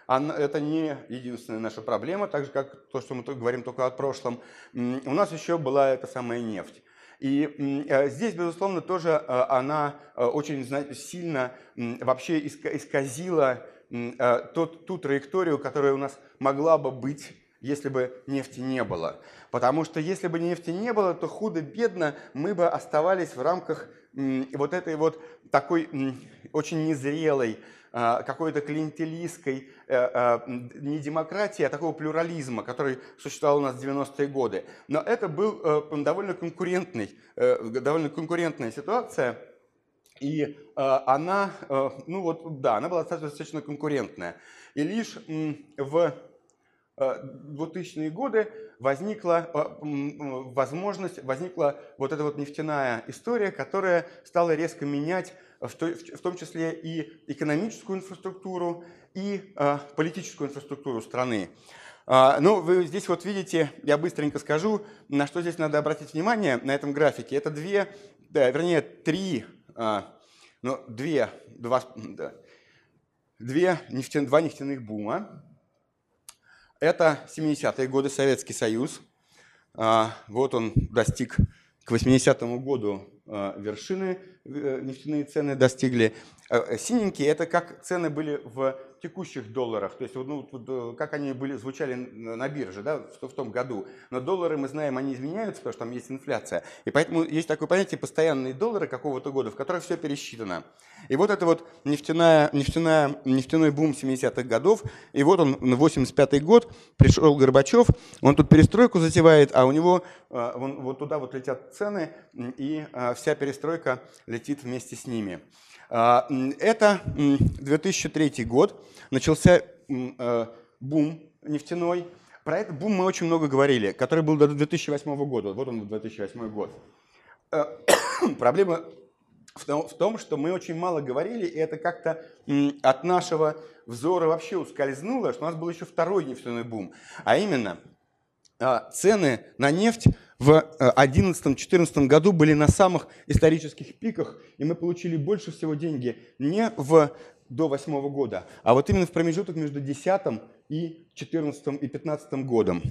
это не единственная наша проблема, так же как то, что мы говорим только о прошлом. У нас еще была эта самая нефть. И э, здесь, безусловно, тоже э, она очень сильно вообще исказила ту траекторию, которая у нас могла бы быть если бы нефти не было. Потому что если бы нефти не было, то худо-бедно мы бы оставались в рамках вот этой вот такой очень незрелой, а, какой-то клиентелистской, э, а, не демократии, а такого плюрализма, который существовал у нас в 90-е годы. Но это был э, довольно конкурентный, э, довольно конкурентная ситуация, и она, ну вот, да, она была достаточно конкурентная. И лишь в 2000-е э, годы возникла э, возможность, возникла вот эта вот нефтяная история, которая стала резко менять в том числе и экономическую инфраструктуру, и э, политическую инфраструктуру страны. А, ну, вы здесь вот видите, я быстренько скажу, на что здесь надо обратить внимание на этом графике. Это две, да, вернее, три, а, ну, две, два, да, две нефтян, два нефтяных бума, это 70-е годы Советский Союз. А, вот он достиг к 80-му году а, вершины, нефтяные цены достигли. А, синенькие – это как цены были в текущих долларах, то есть ну, э, как они были, звучали на бирже да, в, в том году. Но доллары, мы знаем, они изменяются, потому что там есть инфляция. И поэтому есть такое понятие постоянные доллары какого-то года, в которых все пересчитано. И вот это вот нефтяная, нефтяная, нефтяной бум 70-х годов, и вот он, 85-й год, пришел Горбачев, он тут перестройку затевает, а у него э, вон, вот туда вот летят цены, и э, вся перестройка летит вместе с ними. А, это 2003 год, начался э, бум нефтяной. Про этот бум мы очень много говорили, который был до 2008 года. Вот он, 2008 год. Э, проблема в том, что мы очень мало говорили, и это как-то от нашего взора вообще ускользнуло, что у нас был еще второй нефтяной бум. А именно, а, цены на нефть в 2011-2014 году были на самых исторических пиках, и мы получили больше всего деньги не в, до 2008 года, а вот именно в промежуток между 2010 и 2014 и 2015 годом.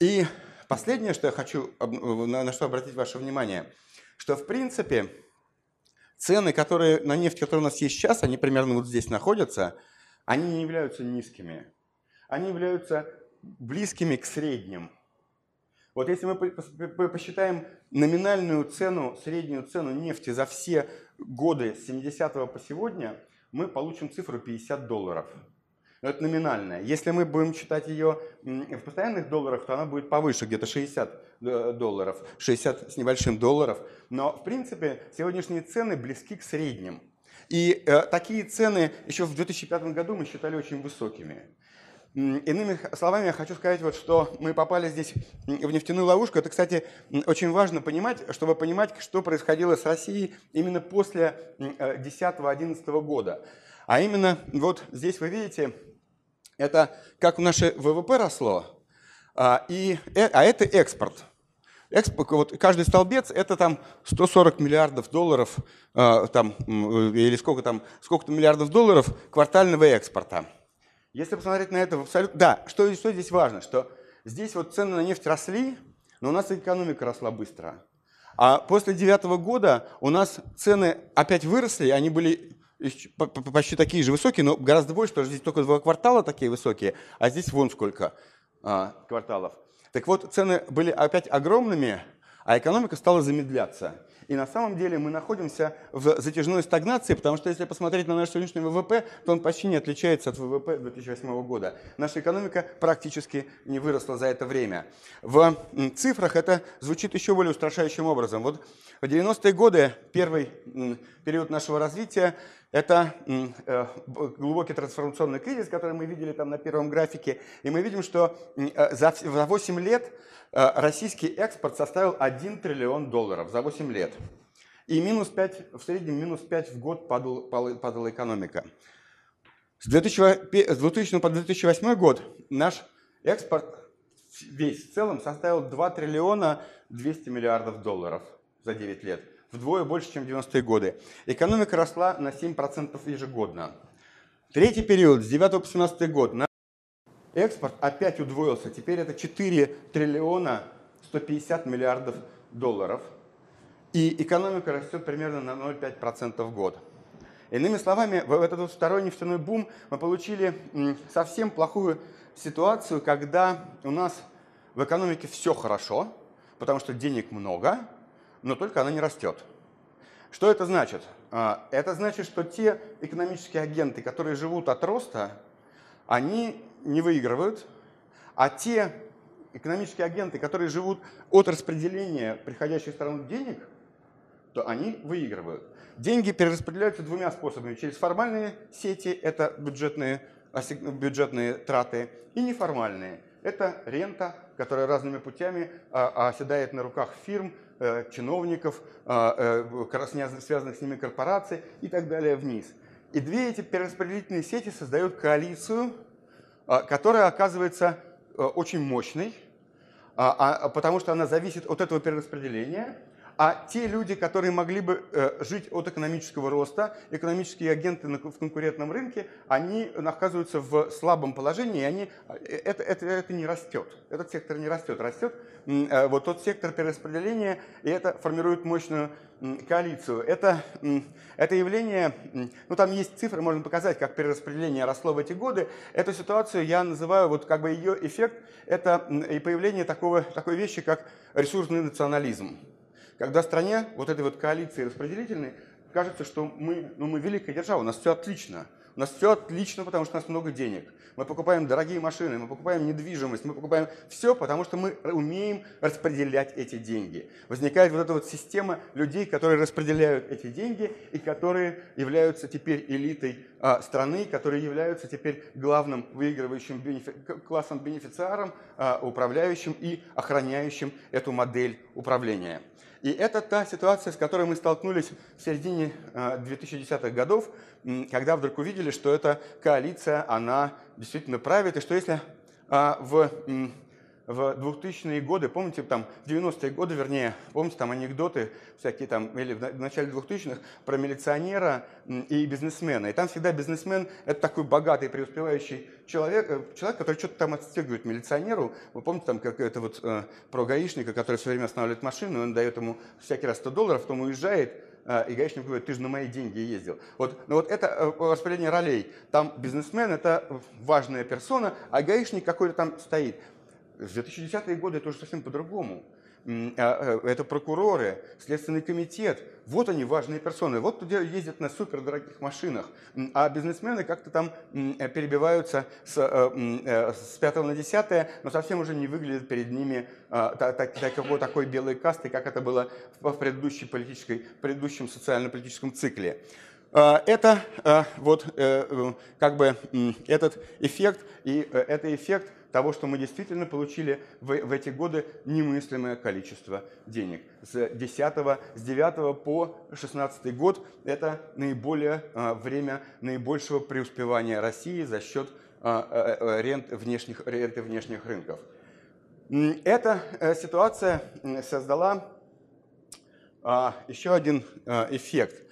И последнее, что я хочу, на, на что обратить ваше внимание, что в принципе цены, которые, на нефть, которые у нас есть сейчас, они примерно вот здесь находятся, они не являются низкими. Они являются близкими к средним. Вот если мы посчитаем номинальную цену, среднюю цену нефти за все годы с 70 по сегодня, мы получим цифру 50 долларов. Это номинальная. Если мы будем считать ее в постоянных долларах, то она будет повыше, где-то 60 э, долларов, 60 с небольшим долларов. Но, в принципе, сегодняшние цены близки к средним. И э, такие цены еще в 2005 году мы считали очень высокими. Иными словами, я хочу сказать, вот, что мы попали здесь в нефтяную ловушку. Это, кстати, очень важно понимать, чтобы понимать, что происходило с Россией именно после 2010-2011 э, года. А именно, вот здесь вы видите, это как наше ВВП росло, а, и, э, а это экспорт. Экспорт, вот каждый столбец это там 140 миллиардов долларов, а, там, или сколько там, сколько-то миллиардов долларов квартального экспорта. Если посмотреть на это абсолютно... Да, что, что здесь важно, что здесь вот цены на нефть росли, но у нас экономика росла быстро. А после девятого года у нас цены опять выросли, они были почти такие же высокие, но гораздо больше, потому что здесь только два квартала такие высокие, а здесь вон сколько а, кварталов. Так вот, цены были опять огромными, а экономика стала замедляться. И на самом деле мы находимся в затяжной стагнации, потому что если посмотреть на наш сегодняшний ВВП, то он почти не отличается от ВВП 2008 года. Наша экономика практически не выросла за это время. В цифрах это звучит еще более устрашающим образом. Вот в 90-е годы, первый период нашего развития, это э, глубокий трансформационный кризис, который мы видели там на первом графике. И мы видим, что э, за 8 лет э, российский экспорт составил 1 триллион долларов за 8 лет. И минус 5, в среднем минус 5 в год падал, падала экономика. С 2000, с 2000 по 2008 год наш экспорт весь в целом составил 2 триллиона 200 миллиардов долларов за 9 лет вдвое больше, чем в 90-е годы. Экономика росла на 7% ежегодно. Третий период, с 9 по 17 год, наш экспорт опять удвоился. Теперь это 4 триллиона 150 миллиардов долларов. И экономика растет примерно на 0,5% в год. Иными словами, в этот вот второй нефтяной бум мы получили совсем плохую ситуацию, когда у нас в экономике все хорошо, потому что денег много, но только она не растет. Что это значит? А, это значит, что те экономические агенты, которые живут от роста, они не выигрывают, а те экономические агенты, которые живут от распределения приходящих стран денег, то они выигрывают. Деньги перераспределяются двумя способами. Через формальные сети, это бюджетные, бюджетные траты, и неформальные. Это рента, которая разными путями а, оседает на руках фирм, Э, чиновников, а, э, связанных с ними корпораций и так далее вниз. И две эти перераспределительные сети создают коалицию, а, которая оказывается э, очень мощной, а, потому что она зависит от этого перераспределения – а те люди, которые могли бы э, жить от экономического роста, экономические агенты в конкурентном рынке, они оказываются в слабом положении, и они, э, это, это, это не растет. Этот сектор не растет. Растет э, вот тот сектор перераспределения, и это формирует мощную коалицию. Это, это явление, ну там есть цифры, можно показать, как перераспределение росло в эти годы. Эту ситуацию я называю, вот как бы ее эффект, это и появление такого, такой вещи, как ресурсный национализм. Когда стране вот этой вот коалиции распределительной кажется, что мы, ну, мы великая держава, у нас все отлично. У нас все отлично, потому что у нас много денег. Мы покупаем дорогие машины, мы покупаем недвижимость, мы покупаем все, потому что мы умеем распределять эти деньги. Возникает вот эта вот система людей, которые распределяют эти деньги и которые являются теперь элитой а, страны, которые являются теперь главным выигрывающим бенефи классом бенефициаром, а, управляющим и охраняющим эту модель управления. И это та ситуация, с которой мы столкнулись в середине 2010-х а, годов, когда вдруг увидели, что эта коалиция, она действительно правит, и что если а, в в 2000-е годы, помните, там, в 90-е годы, вернее, помните, там анекдоты всякие там, или в начале 2000-х про милиционера и бизнесмена. И там всегда бизнесмен – это такой богатый, преуспевающий человек, э, человек, который что-то там отстегивает милиционеру. Вы помните, там, как это вот э, про гаишника, который все время останавливает машину, и он дает ему всякий раз 100 долларов, потом уезжает, э, и гаишник говорит, ты же на мои деньги ездил. Вот, ну вот это э, распределение ролей. Там бизнесмен – это важная персона, а гаишник какой-то там стоит. В 2010-е годы это уже совсем по-другому. А, э, это прокуроры, Следственный комитет. Вот они, важные персоны. Вот туда ездят на супердорогих машинах. А бизнесмены как-то там э, перебиваются с, э, с 5 на 10, но совсем уже не выглядят перед ними а, такой, такой белой касты, как это было в предыдущей политической, предыдущем социально-политическом цикле. это вот как бы этот эффект, и это эффект того, что мы действительно получили в, в эти годы немыслимое количество денег. С 10, с 9 по 16 год это наиболее время наибольшего преуспевания России за счет рент внешних, ренты внешних рынков. Эта э, ситуация создала а, еще один э, эффект.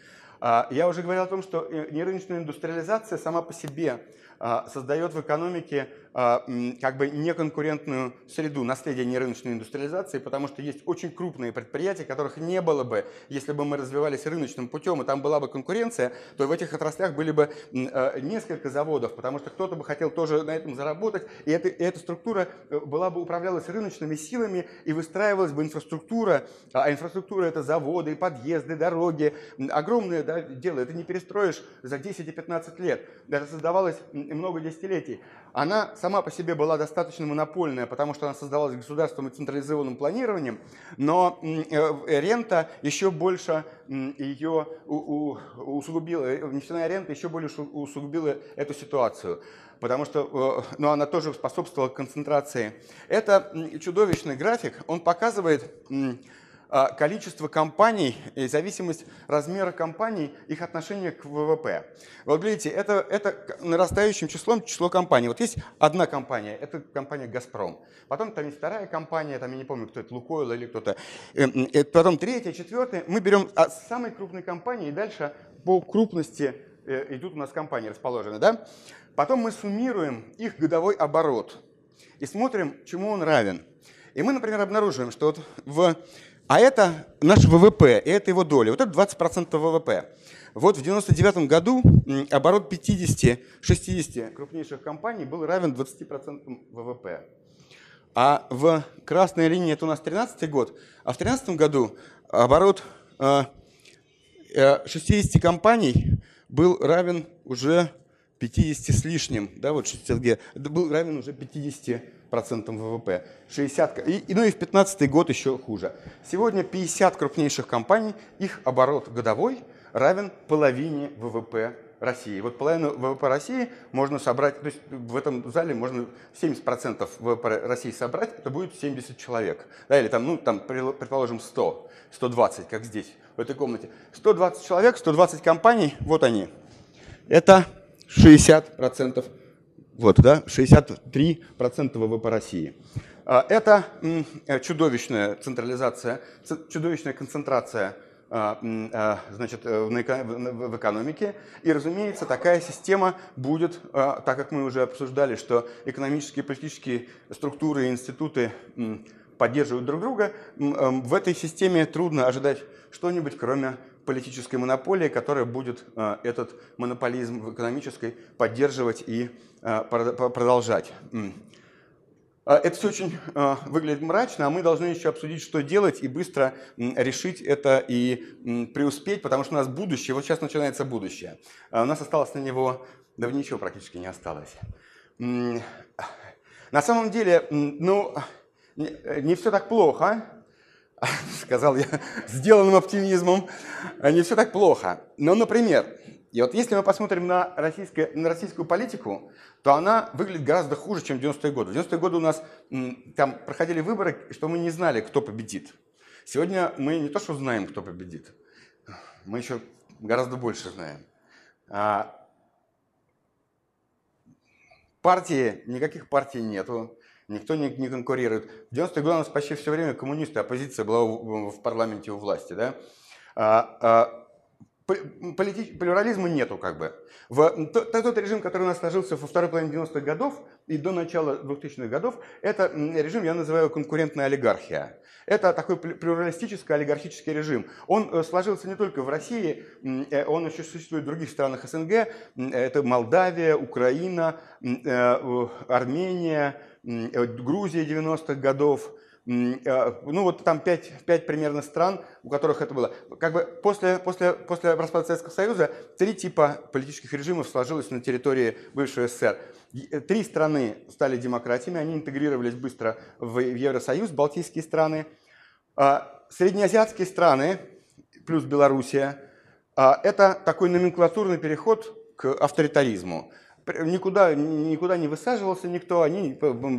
А, я уже говорил о том, что э, нерыночная индустриализация сама по себе а, создает в экономике а, как бы неконкурентную среду наследия нерыночной индустриализации, потому что есть очень крупные предприятия, которых не было бы, если бы мы развивались рыночным путем, и там была бы конкуренция, то в этих отраслях были бы а, несколько заводов, потому что кто-то бы хотел тоже на этом заработать, и, это, и эта структура э, была бы управлялась рыночными силами, и выстраивалась бы инфраструктура, а инфраструктура это заводы, подъезды, дороги, огромное да, дело, это не перестроишь за 10 и 15 лет, это создавалось много десятилетий. Она сама по себе была достаточно монопольная, потому что она создавалась государством и централизованным планированием, но э, рента еще больше ее усугубила, э, нефтяная рента еще больше усугубила эту ситуацию потому что ну, она тоже способствовала концентрации. Это чудовищный график, он показывает количество компаний и зависимость размера компаний, их отношение к ВВП. Вот видите, это, это нарастающим числом число компаний. Вот есть одна компания, это компания «Газпром». Потом там есть вторая компания, там я не помню, кто это, «Лукойл» или кто-то. Эм, э, потом третья, четвертая. Мы берем а, самые крупные компании, и дальше по крупности э, идут у нас компании расположены. Да? Потом мы суммируем их годовой оборот и смотрим, чему он равен. И мы, например, обнаруживаем, что вот в а это наш ВВП, и это его доля. Вот это 20% ВВП. Вот в 1999 году оборот 50-60 крупнейших компаний был равен 20% ВВП. А в красной линии это у нас 13 год. А в 2013 году оборот 60 э, компаний был равен уже 50 с лишним, да, вот 60 Г, был равен уже 50 процентам ВВП. 60, и, ну и в 2015 год еще хуже. Сегодня 50 крупнейших компаний, их оборот годовой равен половине ВВП России. Вот половину ВВП России можно собрать, то есть в этом зале можно 70% ВВП России собрать, это будет 70 человек. Да, или там, ну, там, предположим, 100, 120, как здесь, в этой комнате. 120 человек, 120 компаний, вот они. Это 60% вот, да, 63% ВВП России. А, это э, чудовищная централизация, чудовищная концентрация а, а, значит, э, в экономике. И, разумеется, такая система будет, так как мы уже обсуждали, что экономические и политические структуры и институты поддерживают друг друга, в этой системе трудно ожидать что-нибудь, кроме политической монополии, которая будет этот монополизм в экономической поддерживать и Э, продолжать. А, это все очень э, выглядит мрачно, а мы должны еще обсудить, что делать, и быстро решить это и преуспеть, потому что у нас будущее, вот сейчас начинается будущее. А у нас осталось на него, да ничего практически не осталось. На самом деле, ну, не все так плохо, сказал я сделанным оптимизмом, не все так плохо. Но, например, и вот если мы посмотрим на, российское, на российскую политику, то она выглядит гораздо хуже, чем в 90-е годы. В 90-е годы у нас там проходили выборы, что мы не знали, кто победит. Сегодня мы не то что знаем, кто победит, мы еще гораздо больше знаем. А партии, никаких партий нету, никто не, не конкурирует. В 90-е годы у нас почти все время коммунисты, оппозиция была в, в парламенте у власти. Да? А, а, Полити... плюрализма нету как бы. В, тот, тот режим, который у нас сложился во второй половине 90-х годов и до начала 2000-х годов, это режим я называю конкурентная олигархия. Это такой плюралистический олигархический режим. Он э, сложился не только в России, э, он еще существует в других странах СНГ. Это Молдавия, Украина, э, Армения, Грузия 90-х годов – Э, ну вот там пять, пять примерно стран, у которых это было. Как бы после, после, после распада Советского Союза три типа политических режимов сложилось на территории бывшего СССР. Э, три страны стали демократиями, они интегрировались быстро в Евросоюз, балтийские страны. А среднеазиатские страны, плюс Белоруссия, А, это такой номенклатурный переход к авторитаризму. Никуда, никуда не высаживался никто, они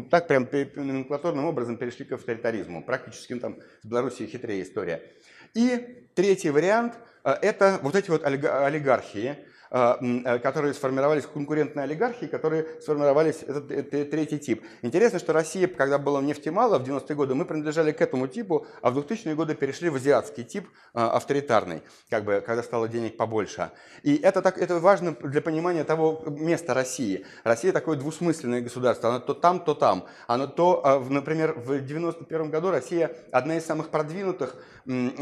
так прям номенклатурным образом перешли к авторитаризму. Практически ну, там с Белоруссией хитрее история. И третий вариант – это вот эти вот олигархии, э, которые сформировались, конкурентные олигархии, которые сформировались, этот, этот третий тип. Интересно, что Россия, когда было нефти мало в 90-е годы, мы принадлежали к этому типу, а в 2000-е годы перешли в азиатский тип, а, авторитарный, как бы, когда стало денег побольше. И это, так, это важно для понимания того места России. Россия такое двусмысленное государство, оно то там, то там. Оно то, а, например, в 91 году Россия одна из самых продвинутых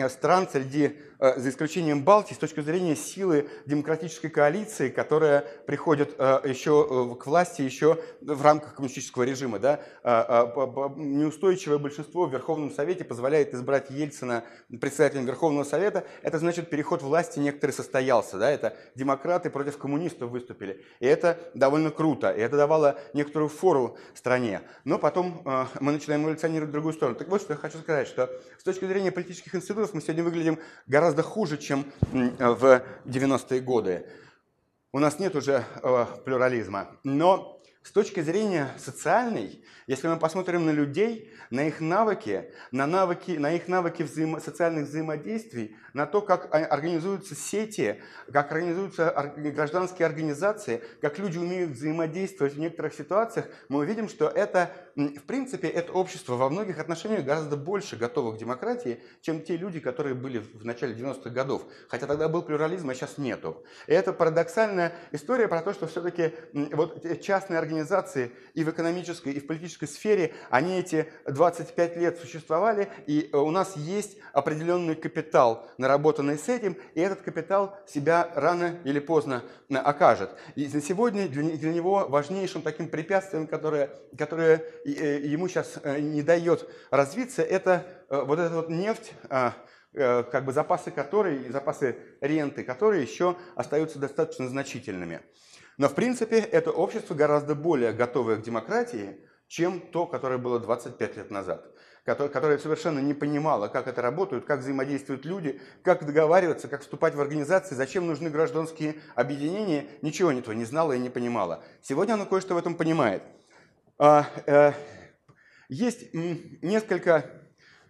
стран среди, э, за исключением Балтии, с точки зрения силы демократической коалиции, которая приходит э, еще э, к власти еще в рамках коммунистического режима. Да? А, неустойчивое большинство в Верховном Совете позволяет избрать Ельцина председателем Верховного Совета. Это значит, переход власти некоторый состоялся. Да? Это демократы против коммунистов выступили. И это довольно круто. И это давало некоторую фору стране. Но потом мы начинаем эволюционировать в другую сторону. Так вот, что я хочу сказать, что с точки зрения политических институтов мы сегодня выглядим гораздо хуже, чем в 90-е годы. У нас нет уже э, плюрализма. Но с точки зрения социальной, если мы посмотрим на людей, на их навыки, на, навыки, на их навыки взаимо, социальных взаимодействий, на то, как организуются сети, как организуются гражданские организации, как люди умеют взаимодействовать в некоторых ситуациях, мы увидим, что это, в принципе, это общество во многих отношениях гораздо больше готово к демократии, чем те люди, которые были в начале 90-х годов. Хотя тогда был плюрализм, а сейчас нету. И это парадоксальная история про то, что все-таки вот частные организации и в экономической, и в политической сфере, они эти 25 лет существовали, и э, у нас есть определенный капитал, наработанный с этим, и этот капитал себя рано или поздно окажет. И на сегодня для, него важнейшим таким препятствием, которое, которое ему сейчас не дает развиться, это вот эта вот нефть, а, как бы запасы которой, запасы ренты, которые еще остаются достаточно значительными. Но в принципе это общество гораздо более готовое к демократии, чем то, которое было 25 лет назад, которое совершенно не понимало, как это работает, как взаимодействуют люди, как договариваться, как вступать в организации, зачем нужны гражданские объединения, ничего этого не знало и не понимало. Сегодня оно кое-что в этом понимает. А, э, есть несколько,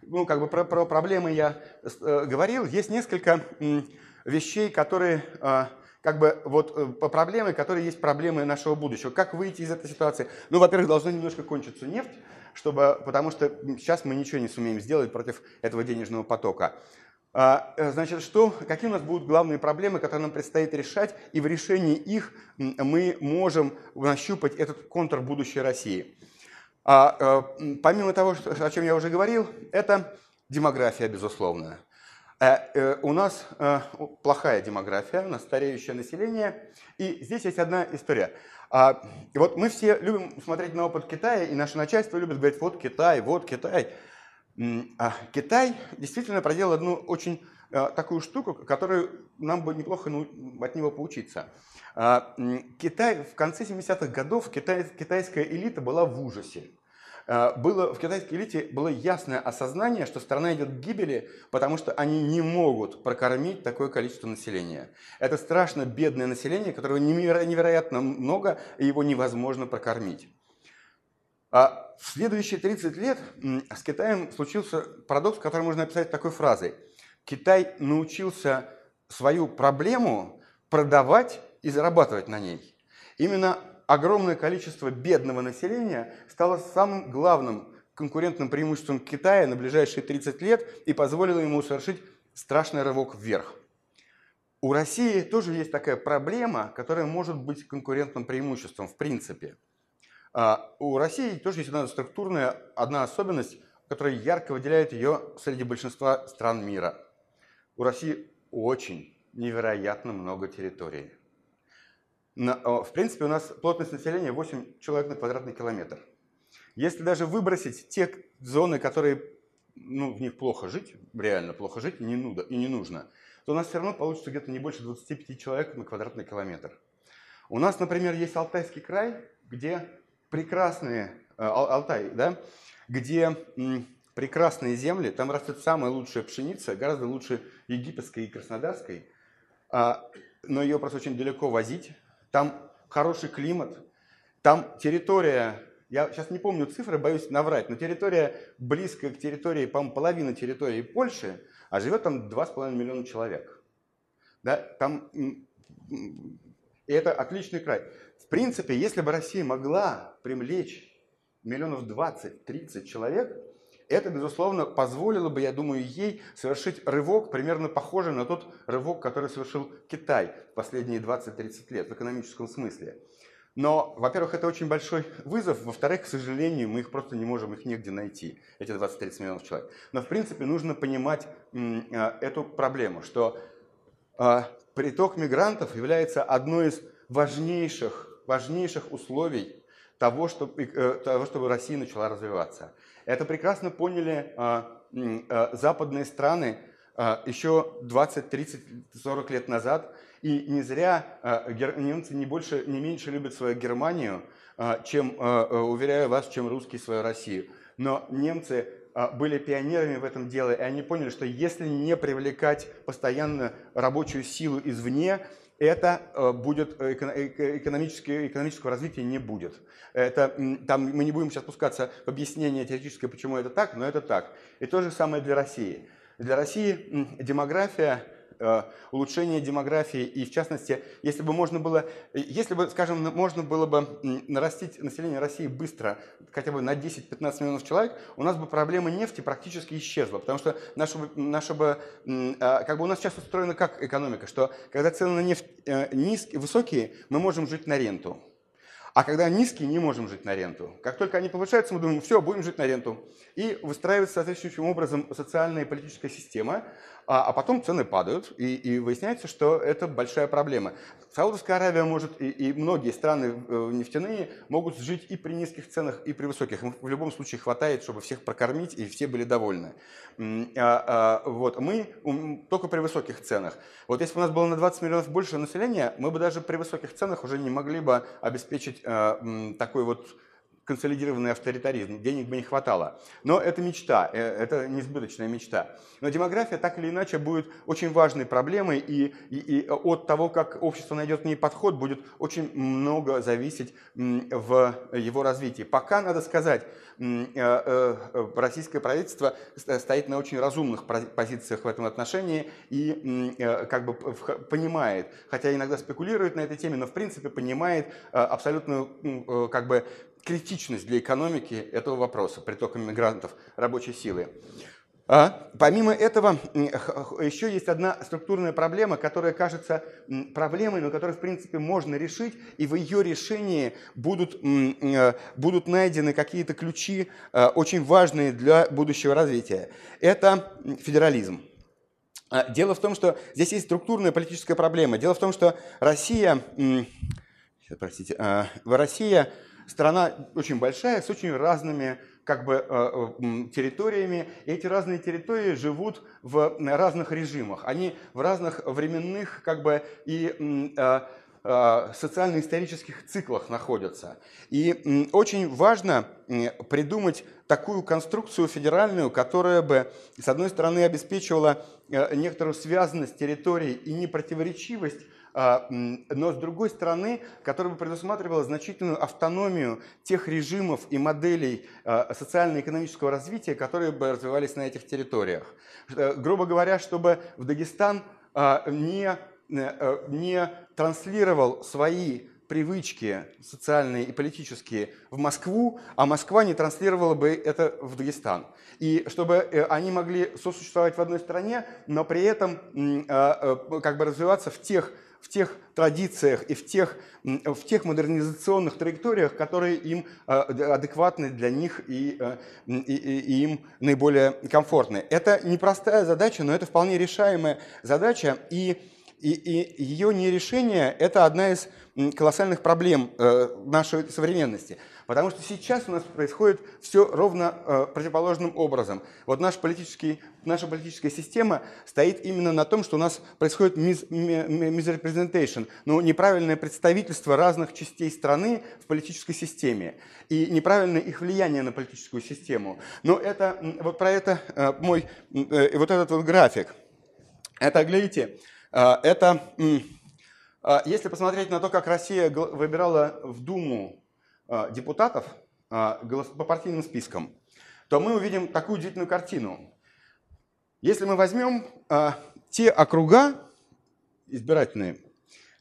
ну как бы про, про проблемы я э, говорил, есть несколько вещей, которые а, как бы вот э, по проблемы, которые есть проблемы нашего будущего. Как выйти из этой ситуации? Ну, во-первых, должна немножко кончиться нефть, чтобы, потому что сейчас мы ничего не сумеем сделать против этого денежного потока. А, э, значит, что, какие у нас будут главные проблемы, которые нам предстоит решать, и в решении их мы можем нащупать этот контур будущей России. А, э, помимо того, о чем я уже говорил, это демография, безусловно. Э, у нас плохая демография, у нас стареющее население. И здесь есть одна история. А, вот мы все любим смотреть на опыт Китая, и наше начальство любит говорить, вот Китай, вот Китай. А Китай действительно проделал одну очень такую штуку, которую нам бы неплохо ну, от него поучиться. А, Китай в конце 70-х годов, китайская элита была в ужасе. Э, было, в китайской элите было ясное осознание, что страна идет к гибели, потому что они не могут прокормить такое количество населения. Это страшно бедное население, которого невероятно много, и его невозможно прокормить. А в следующие 30 лет с Китаем случился парадокс, который можно описать такой фразой. Китай научился свою проблему продавать и зарабатывать на ней. Именно огромное количество бедного населения стало самым главным конкурентным преимуществом Китая на ближайшие 30 лет и позволило ему совершить страшный рывок вверх. У России тоже есть такая проблема, которая может быть конкурентным преимуществом в принципе. А у России тоже есть одна структурная, одна особенность, которая ярко выделяет ее среди большинства стран мира. У России очень невероятно много территорий. В принципе, у нас плотность населения 8 человек на квадратный километр. Если даже выбросить те зоны, которые ну, в них плохо жить, реально плохо жить не, нудо, и не нужно, то у нас все равно получится где-то не больше 25 человек на квадратный километр. У нас, например, есть Алтайский край, где прекрасные, э, Алтай, да, где прекрасные земли, там растет самая лучшая пшеница, гораздо лучше египетской и краснодарской, а, но ее просто очень далеко возить. Там хороший климат, там территория, я сейчас не помню цифры, боюсь наврать, но территория близкая к территории, по-моему, половина территории Польши, а живет там 2,5 миллиона человек. Да, там, и это отличный край. В принципе, если бы Россия могла привлечь миллионов 20-30 человек, это, безусловно, позволило бы, я думаю, ей совершить рывок, примерно похожий на тот рывок, который совершил Китай в последние 20-30 лет в экономическом смысле. Но, во-первых, это очень большой вызов, во-вторых, к сожалению, мы их просто не можем, их негде найти, эти 20-30 миллионов человек. Но, в принципе, нужно понимать а, эту проблему, что а, приток мигрантов является одной из важнейших, важнейших условий того, чтобы, э, того, чтобы Россия начала развиваться. Это прекрасно поняли а, а, западные страны а, еще 20, 30, 40 лет назад. И не зря немцы не, больше, не меньше любят свою Германию, чем, уверяю вас, чем русские свою Россию. Но немцы были пионерами в этом деле, и они поняли, что если не привлекать постоянно рабочую силу извне, это э, будет э, экономическое, экономического развития не будет. Это, там мы не будем сейчас спускаться в объяснение теоретическое, почему это так, но это так. И то же самое для России. Для России демография Э, улучшение демографии и, в частности, если бы можно было, если бы, скажем, можно было бы нарастить население России быстро, хотя бы на 10-15 миллионов человек, у нас бы проблема нефти практически исчезла, потому что наша, наша бы, а, как бы у нас сейчас устроена как экономика, что когда цены на нефть э, низкие, высокие, мы можем жить на ренту. А когда низкие, не можем жить на ренту. Как только они повышаются, мы думаем, все, будем жить на ренту. И выстраивается соответствующим образом социальная и политическая система, а, а потом цены падают, и, и выясняется, что это большая проблема. Саудовская Аравия может, и, и многие страны э, нефтяные могут жить и при низких ценах, и при высоких. Им в любом случае хватает, чтобы всех прокормить, и все были довольны. А, а, вот. Мы только при высоких ценах. Вот если бы у нас было на 20 миллионов больше населения, мы бы даже при высоких ценах уже не могли бы обеспечить а, такой вот консолидированный авторитаризм, денег бы не хватало. Но это мечта, э, это несбыточная мечта. Но демография так или иначе будет очень важной проблемой, и, и, и от того, как общество найдет к ней подход, будет очень много зависеть в его развитии. Пока, надо сказать, э, э, российское правительство стоит на очень разумных позициях в этом отношении и как бы понимает, хотя иногда спекулирует на этой теме, но в принципе понимает абсолютную как бы критичность для экономики этого вопроса, притока мигрантов, рабочей силы. А, помимо этого, еще есть одна структурная проблема, которая кажется проблемой, но которую, в принципе, можно решить, и в ее решении будут, э, будут найдены какие-то ключи, э, очень важные для будущего развития. Это федерализм. А, дело в том, что здесь есть структурная политическая проблема. Дело в том, что Россия, простите, а, Россия страна очень большая, с очень разными как бы э, э, территориями. И эти разные территории живут в разных режимах. Они в разных временных как бы и э, социально-исторических циклах находятся. И очень важно придумать такую конструкцию федеральную, которая бы, с одной стороны, обеспечивала некоторую связанность территорий и непротиворечивость но с другой стороны, которая бы предусматривала значительную автономию тех режимов и моделей а, социально-экономического развития, которые бы развивались на этих территориях. Э, грубо говоря, чтобы в Дагестан а, не, э, э, не транслировал свои привычки социальные и политические в Москву, а Москва не транслировала бы это в Дагестан. И чтобы они могли сосуществовать в одной стране, но при этом как бы развиваться в тех в тех традициях и в тех, в тех модернизационных траекториях, которые им э, адекватны для них и, э, и, и им наиболее комфортны. Это непростая задача, но это вполне решаемая задача, и, и, и ее нерешение – это одна из колоссальных проблем э, нашей современности – Потому что сейчас у нас происходит все ровно э, противоположным образом. Вот наш политический, наша политическая система стоит именно на том, что у нас происходит misrepresentation, ну, неправильное представительство разных частей страны в политической системе и неправильное их влияние на политическую систему. Но это, вот про это э, мой, э, вот этот вот график. Это, глядите, Это, если посмотреть на то, как Россия выбирала в Думу депутатов по партийным спискам, то мы увидим такую удивительную картину. Если мы возьмем те округа избирательные,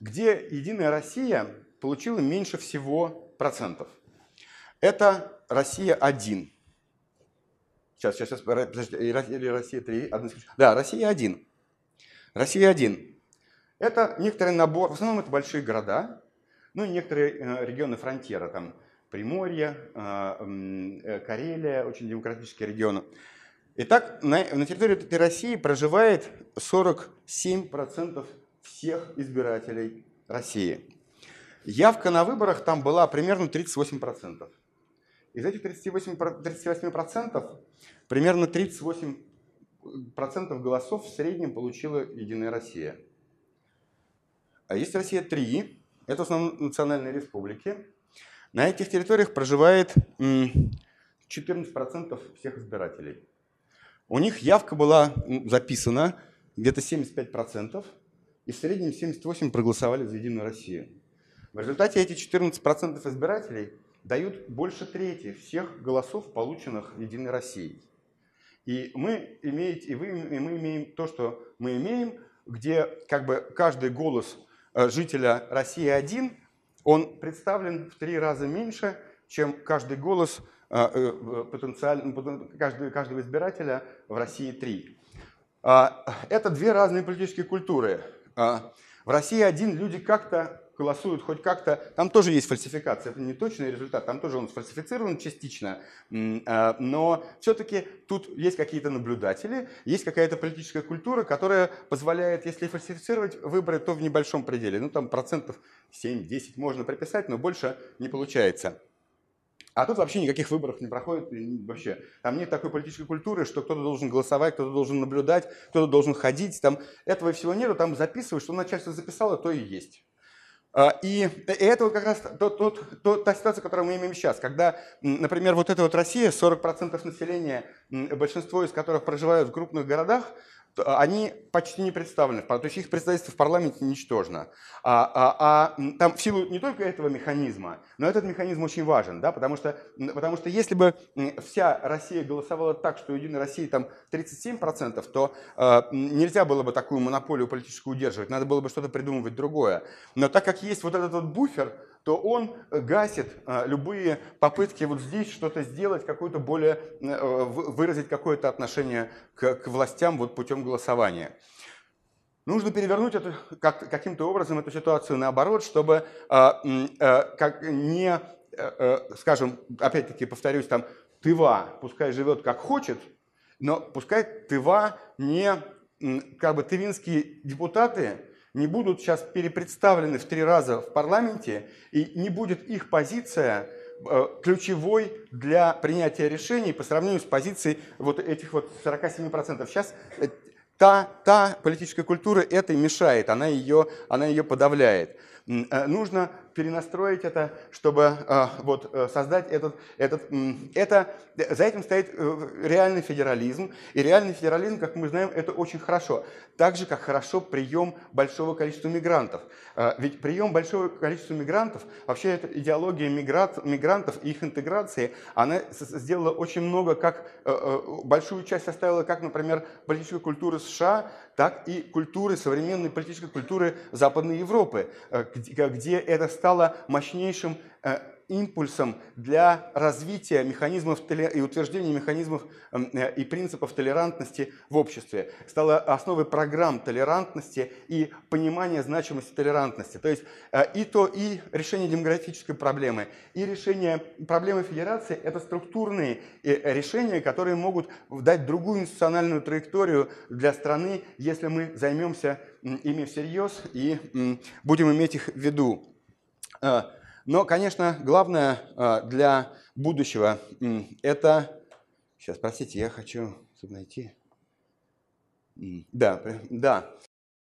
где Единая Россия получила меньше всего процентов. Это Россия-1. Сейчас, сейчас, сейчас, подождите, или Россия-3, одну Да, Россия-1. Россия-1. Это некоторый набор, в основном это большие города, ну и некоторые э, регионы фронтира, там Приморье, э, э, Карелия, очень демократические регионы. Итак, на, на территории этой России проживает 47% всех избирателей России. Явка на выборах там была примерно 38%. Из этих 38%, 38% примерно 38% голосов в среднем получила Единая Россия. А есть Россия-3, это в основном национальные республики. На этих территориях проживает 14% всех избирателей. У них явка была записана где-то 75%, и в среднем 78% проголосовали за Единую Россию. В результате эти 14% избирателей дают больше трети всех голосов, полученных Единой Россией. И мы, имеете, и, вы, и мы имеем то, что мы имеем, где как бы каждый голос жителя России один, он представлен в три раза меньше, чем каждый голос э, э, потенциально, каждого, каждого избирателя в России три. А, это две разные политические культуры. А, в России один люди как-то голосуют хоть как-то, там тоже есть фальсификация, это не точный результат, там тоже он сфальсифицирован частично, а, но все-таки тут есть какие-то наблюдатели, есть какая-то политическая культура, которая позволяет, если фальсифицировать выборы, то в небольшом пределе, ну там процентов 7-10 можно приписать, но больше не получается. А тут вообще никаких выборов не проходит, вообще. Там нет такой политической культуры, что кто-то должен голосовать, кто-то должен наблюдать, кто-то должен ходить. Там этого всего нету, там записывают, что начальство записало, то и есть. А, и, это вот как раз тот, тот, тот, та ситуация, которую мы имеем сейчас, когда, например, вот эта вот Россия, 40% населения, большинство из которых проживают в крупных городах, они почти не представлены, то есть их представительство в парламенте ничтожно. А, а, а там в силу не только этого механизма, но этот механизм очень важен, да, потому, что, потому что если бы вся Россия голосовала так, что у Единой России там 37%, то э, нельзя было бы такую монополию политическую удерживать, надо было бы что-то придумывать другое. Но так как есть вот этот вот буфер, то он гасит а, любые попытки вот здесь что-то сделать, какое-то более, э, выразить какое-то отношение к, к властям вот путем голосования. Нужно перевернуть это, как, каким-то образом эту ситуацию наоборот, чтобы а, а, как не, скажем, опять-таки повторюсь, там, Тыва пускай живет как хочет, но пускай Тыва не, как бы тывинские депутаты не будут сейчас перепредставлены в три раза в парламенте, и не будет их позиция э, ключевой для принятия решений по сравнению с позицией вот этих вот 47%. Сейчас э, та, та политическая культура этой мешает, она ее, она ее подавляет. Э, нужно перенастроить это, чтобы э, вот, э, создать этот, этот... Это, за этим стоит реальный федерализм. И реальный федерализм, как мы знаем, это очень хорошо. Так же, как хорошо прием большого количества мигрантов. Ведь прием большого количества мигрантов, вообще эта идеология миграт, мигрантов и их интеграции, она сделала очень много, как большую часть составила, как, например, политической культуры США, так и культуры, современной политической культуры Западной Европы, где это стало мощнейшим э, импульсом для развития механизмов и утверждения механизмов эм, э, и принципов толерантности в обществе. Стало основой программ толерантности и понимания значимости толерантности. То есть э, и то, и решение демографической проблемы, и решение проблемы федерации – это структурные решения, которые могут дать другую институциональную траекторию для страны, если мы займемся ими всерьез и будем иметь их в виду. А, но, конечно, главное а, для будущего – это… Сейчас, простите, я хочу найти. Да, да.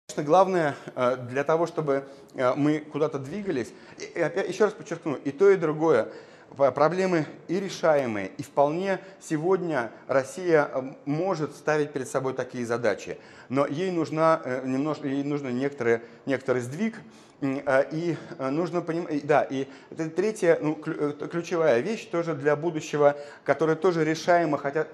Конечно, главное а, для того, чтобы мы куда-то двигались, и, еще раз подчеркну, и то, и другое. проблемы и решаемые, и вполне сегодня Россия может ставить перед собой такие задачи. Но ей, нужна, немножко, ей нужно некоторый, некоторый сдвиг, и нужно понимать, да, и это третья ну, ключевая вещь тоже для будущего, которая тоже решаема, хотя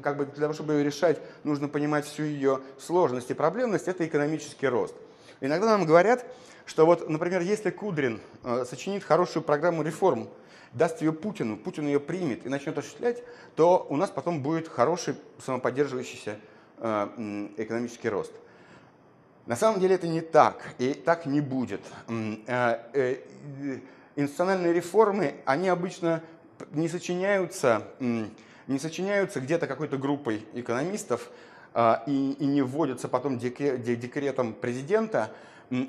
как бы для того, чтобы ее решать, нужно понимать всю ее сложность и проблемность, это экономический рост. Иногда нам говорят, что вот, например, если Кудрин э, сочинит хорошую программу реформ, даст ее Путину, Путин ее примет и начнет осуществлять, то у нас потом будет хороший самоподдерживающийся э, экономический рост. На самом деле это не так, и так не будет. Э, институциональные реформы, они обычно не сочиняются, не сочиняются где-то какой-то группой экономистов и, и не вводятся потом декретом президента,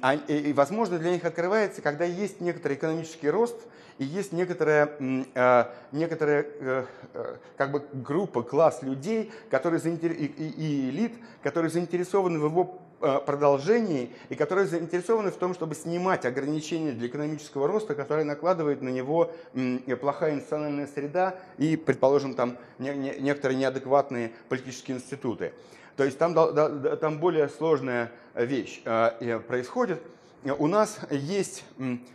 а, и, возможно, для них открывается, когда есть некоторый экономический рост и есть некоторая, а, некоторая э, э, как бы группа, класс людей, которые заинтер... и, элит, которые заинтересованы в его э, продолжении и которые заинтересованы в том, чтобы снимать ограничения для экономического роста, которые накладывает на него плохая институциональная среда и, предположим, там некоторые неадекватные политические институты. То есть там, там более сложная вещь э, происходит у нас есть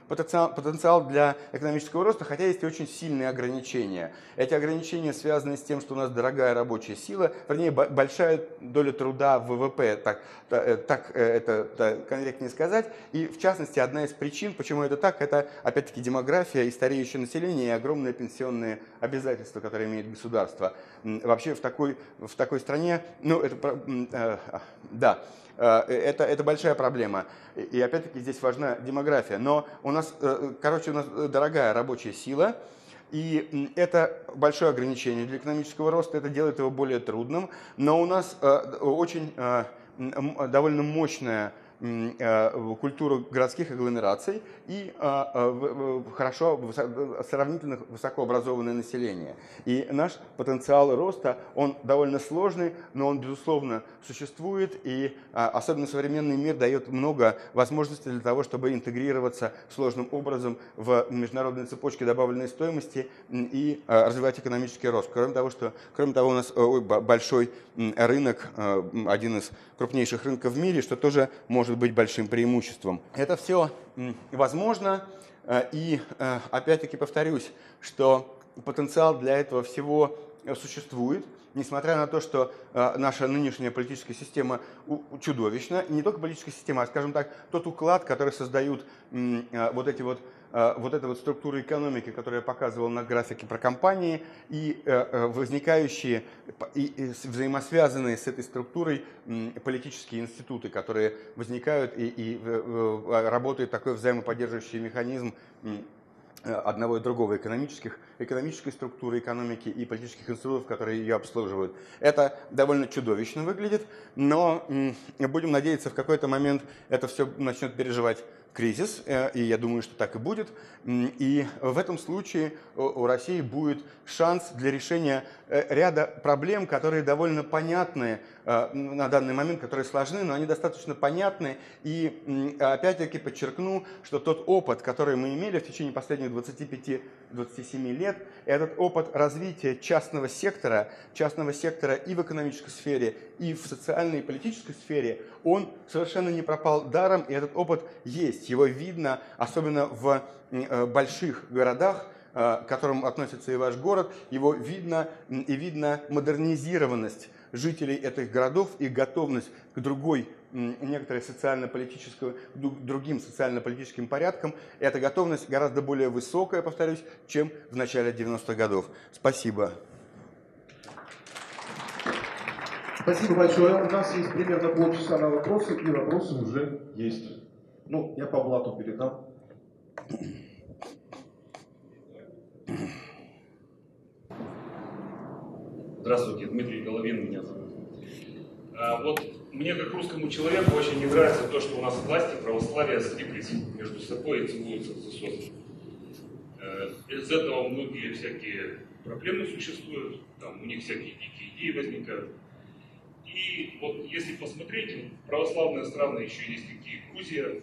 потенциал, потенциал для экономического роста, хотя есть и очень сильные ограничения. Эти ограничения связаны с тем, что у нас дорогая рабочая сила, вернее, большая доля труда в ВВП, так, э, так э, это так, конкретнее сказать. И, в частности, одна из причин, почему это так, это, опять-таки, демография и стареющее население, и огромные пенсионные обязательства, которые имеет государство. Вообще в такой, в такой стране, ну, это, э, да, Э, это, это большая проблема. И опять-таки здесь важна демография. Но у нас, э, короче, у нас дорогая рабочая сила, и это большое ограничение для экономического роста, это делает его более трудным. Но у нас очень довольно мощная культуру городских агломераций и а, а, хорошо, сравнительно высокообразованное население. И наш потенциал роста, он довольно сложный, но он, безусловно, существует, и особенно современный мир дает много возможностей для того, чтобы интегрироваться сложным образом в международные цепочки добавленной стоимости и развивать экономический рост. Кроме того, что, кроме того у нас большой рынок, один из крупнейших рынков в мире, что тоже может быть большим преимуществом. Это все возможно, э, и э, опять-таки повторюсь, что потенциал для этого всего существует, несмотря на то, что э, наша нынешняя политическая система чудовищна, не только политическая система, а, скажем так, тот уклад, который создают вот эти вот Э, вот эта вот структура экономики, которую я показывал на графике про компании, и э, э, возникающие и взаимосвязанные с этой структурой политические институты, которые возникают и, и работает такой взаимоподдерживающий механизм одного и другого экономических, экономической структуры экономики и политических институтов, которые ее обслуживают. Это довольно чудовищно выглядит, но будем надеяться, в какой-то момент это все начнет переживать кризис, э, и я думаю, что так и будет. И в этом случае у России будет шанс для решения э, ряда проблем, которые довольно понятны э, на данный момент, которые сложны, но они достаточно понятны. И опять-таки подчеркну, что тот опыт, который мы имели в течение последних 25-27 лет, этот опыт развития частного сектора, частного сектора и в экономической сфере, и в социальной и политической сфере, он совершенно не пропал даром, и этот опыт есть. Его видно, особенно в э, больших городах, э, к которым относится и ваш город, его видно и видно модернизированность жителей этих городов и готовность к другой некоторой социально-политической, другим социально-политическим порядкам. Эта готовность гораздо более высокая, повторюсь, чем в начале 90-х годов. Спасибо. Спасибо большое. У нас есть примерно полчаса на вопросы, и вопросы уже есть. Ну, я по блату передам. Здравствуйте, Дмитрий Головин меня зовут. А вот мне, как русскому человеку, очень не нравится то, что у нас власти православия слиплись между собой и целуются в засос. Э, из этого многие всякие проблемы существуют, там у них всякие дикие идеи возникают. И вот если посмотреть, православные страны еще есть такие Грузия,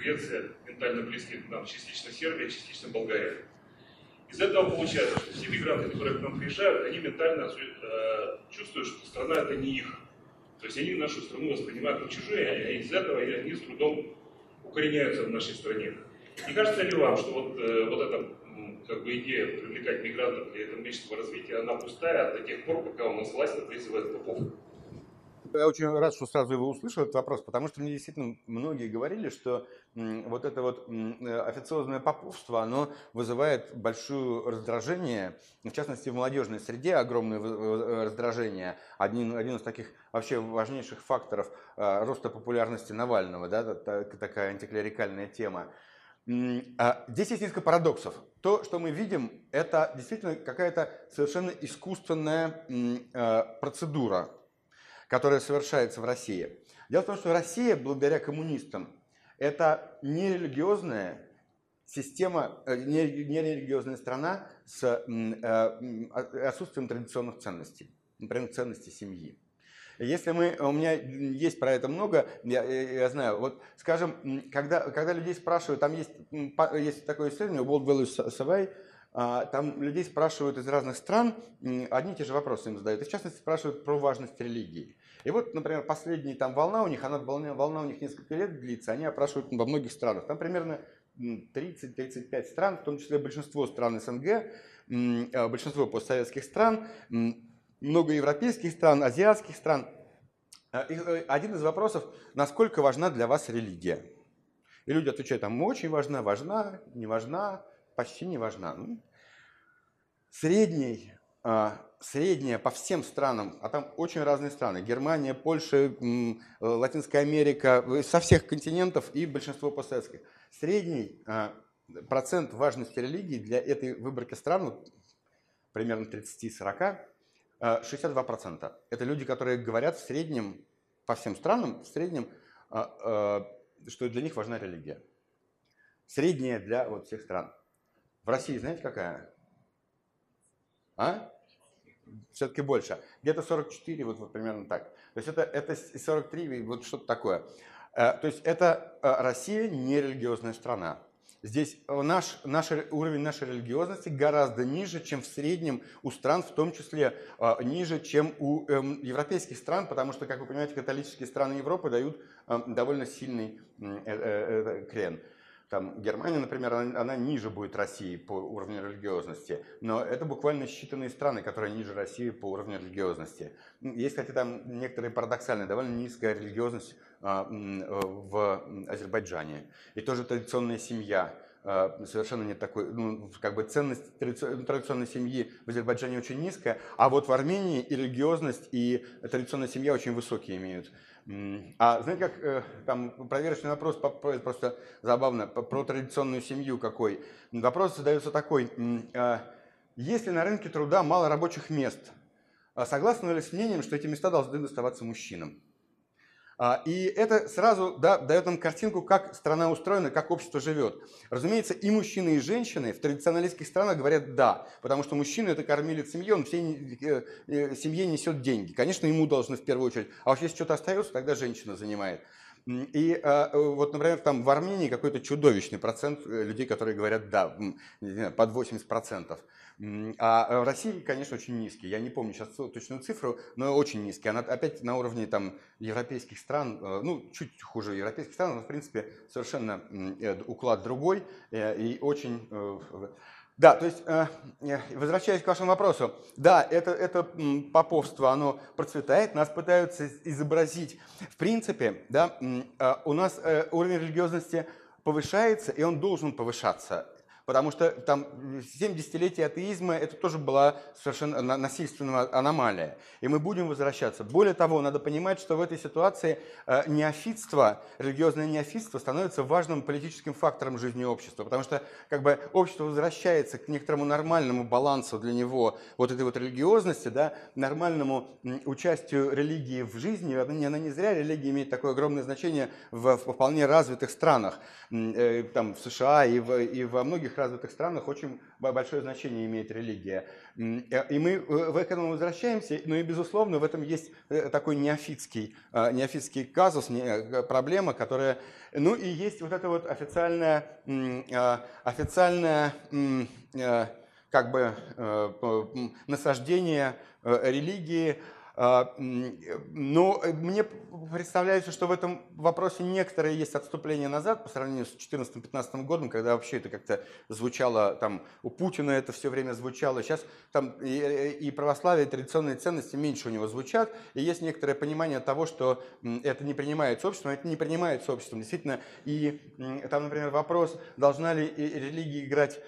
Греция, ментально близкие к нам, частично Сербия, частично Болгария. Из этого получается, что все мигранты, которые к нам приезжают, они ментально э, чувствуют, что страна это не их. То есть они нашу страну воспринимают как чужие, и из этого они с трудом укореняются в нашей стране. Не кажется ли вам, что вот, э, вот эта как бы идея привлекать мигрантов для экономического развития, она пустая до тех пор, пока у нас власть отвязывает попов? Я очень рад, что сразу его услышал, этот вопрос, потому что мне действительно многие говорили, что вот это вот официозное поповство, оно вызывает большое раздражение, в частности в молодежной среде огромное раздражение. Один, один из таких вообще важнейших факторов а, роста популярности Навального, да, такая антиклерикальная тема. А, здесь есть несколько парадоксов. То, что мы видим, это действительно какая-то совершенно искусственная процедура, которая совершается в России. Дело в том, что Россия, благодаря коммунистам, это нерелигиозная система, э, нерелигиозная страна с э, отсутствием традиционных ценностей, например, ценностей семьи. Если мы, у меня есть про это много, я, я знаю, вот, скажем, когда, когда людей спрашивают, там есть, есть такое исследование, World Values Survey, а, там людей спрашивают из разных стран, одни и те же вопросы им задают, и в частности спрашивают про важность религии. И вот, например, последняя там волна у них, она волна, у них несколько лет длится, они опрашивают во многих странах. Там примерно 30-35 стран, в том числе большинство стран СНГ, а, большинство постсоветских стран, много европейских стран, азиатских стран. А, э, один из вопросов, насколько важна для вас религия? И люди отвечают, там очень важна, важна, не важна, почти не важна. Ну, средний, средняя по всем странам, а там очень разные страны, Германия, Польша, Латинская Америка, со всех континентов и большинство постсоветских. Средний а, процент важности религии для этой выборки стран, примерно 30-40, 62%. Это люди, которые говорят в среднем, по всем странам, в среднем, а, что для них важна религия. Средняя для вот всех стран. В России знаете какая? А? Все-таки больше. Где-то 44, вот, вот примерно так. То есть это, это 43, вот что-то такое. Э, то есть это э, Россия не религиозная страна. Здесь наш, наш уровень нашей религиозности гораздо ниже, чем в среднем у стран, в том числе э, ниже, чем у э, европейских стран, потому что, как вы понимаете, католические страны Европы дают э, довольно сильный э, э, крен. Там Германия, например, она, она ниже будет России по уровню религиозности, но это буквально считанные страны, которые ниже России по уровню религиозности. Есть, кстати, там некоторые парадоксальные, довольно низкая религиозность а, в Азербайджане. И тоже традиционная семья а, совершенно нет такой, ну, как бы ценность традиционной семьи в Азербайджане очень низкая, а вот в Армении и религиозность, и традиционная семья очень высокие имеют. А знаете, как э, там проверочный вопрос, просто забавно, про традиционную семью какой. Вопрос задается такой. Э, если на рынке труда мало рабочих мест, а согласны ли с мнением, что эти места должны доставаться мужчинам? А, и это сразу да, дает нам картинку, как страна устроена, как общество живет. Разумеется, и мужчины, и женщины в традиционалистских странах говорят «да», потому что мужчина – это кормилец семьи, он всей э, э, семье несет деньги. Конечно, ему должны в первую очередь. А уж если что-то остается, тогда женщина занимает. И а, вот, например, там в Армении какой-то чудовищный процент э, людей, которые говорят «да», под 80%. А в России, конечно, очень низкий. Я не помню сейчас точную цифру, но очень низкий. Она опять на уровне там, европейских стран, э, ну, чуть хуже европейских стран, но, в принципе, совершенно э, уклад другой и очень да, то есть, э, э, возвращаясь к вашему вопросу, да, это, это поповство, оно процветает, нас пытаются изобразить. В принципе, да, э, у нас уровень религиозности повышается, и он должен повышаться потому что там 7 десятилетий атеизма это тоже была совершенно насильственная аномалия. И мы будем возвращаться. Более того, надо понимать, что в этой ситуации э, неофитство, религиозное неофитство становится важным политическим фактором жизни общества, потому что как бы общество возвращается к некоторому нормальному балансу для него вот этой вот религиозности, да, нормальному участию религии в жизни. Она она не зря религия имеет такое огромное значение в, в вполне развитых странах, э, там в США и, в, и во многих развитых странах очень большое значение имеет религия. Э, и мы э, в этом возвращаемся, но и, безусловно, в этом есть э, такой неофитский, неофитский казус, проблема, которая... Ну и есть вот это вот официальная, официальная как бы насаждение религии, но э, мне представляется, что в этом вопросе некоторые есть отступления назад по сравнению с 2014-2015 годом, когда вообще это как-то звучало, там у Путина это все время звучало. Сейчас там и, э, и православие, и традиционные ценности меньше у него звучат, и есть некоторое понимание того, что это не принимается обществом, это не принимается обществом. Действительно, и там, например, вопрос, должна ли религия играть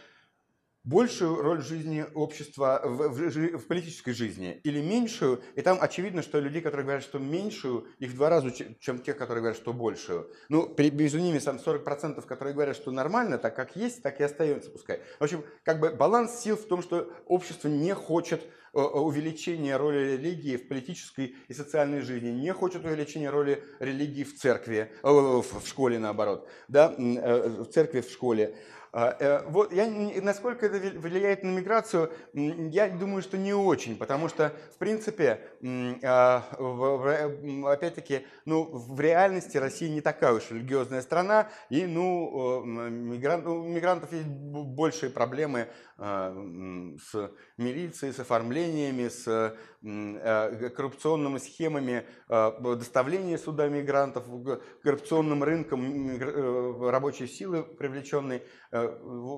большую роль в жизни общества, в, в, в политической жизни или меньшую, и там очевидно, что люди, которые говорят, что меньшую, их в два раза, чем те, которые говорят, что большую. Ну, между ними там 40%, которые говорят, что нормально, так как есть, так и остается пускай. В общем, как бы баланс сил в том, что общество не хочет э, увеличения роли религии в политической и социальной жизни, не хочет увеличения роли религии в церкви, э, в школе наоборот, да, э, в церкви, в школе. А, э, вот, я, насколько это влияет на миграцию, я думаю, что не очень, потому что, в принципе, а, опять-таки, ну, в реальности Россия не такая уж религиозная страна, и, ну, мигрант, у мигрантов есть большие проблемы с милицией, с оформлениями, с коррупционными схемами доставления сюда мигрантов, коррупционным рынком э, рабочей силы привлеченной Э,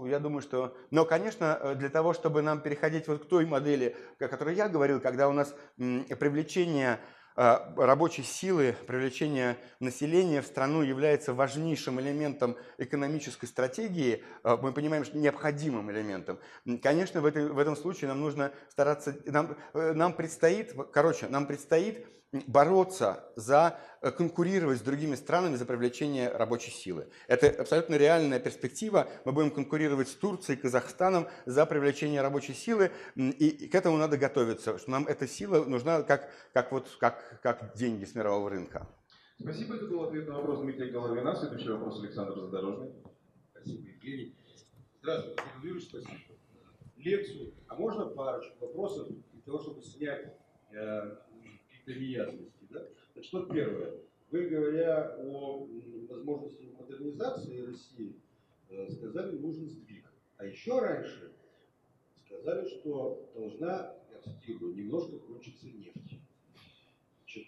я думаю, что... Но, конечно, э, для того, чтобы нам переходить вот к той модели, о которой я говорил, когда у нас привлечение э, рабочей силы, привлечение населения в страну является важнейшим элементом экономической стратегии, мы понимаем, что необходимым элементом. Конечно, в, этой, в этом случае нам нужно стараться, нам, нам предстоит, короче, нам предстоит бороться за, э, конкурировать с другими странами за привлечение рабочей силы. Это абсолютно реальная перспектива. Мы будем конкурировать с Турцией, Казахстаном за привлечение рабочей силы, и к этому надо готовиться, что нам эта сила нужна как, как, вот, как, как деньги с мирового рынка. Спасибо, это был ответ на вопрос Дмитрия Головина. Следующий вопрос Александр Задорожный. Спасибо, Евгений. Здравствуйте, Юрий спасибо. Лекцию, а можно парочку вопросов для того, чтобы снять э, неясностей. Да? Значит, вот первое. Вы, говоря о возможности модернизации России, э, сказали, нужен сдвиг. А еще раньше сказали, что должна, я цитирую, немножко кончиться нефть. Значит,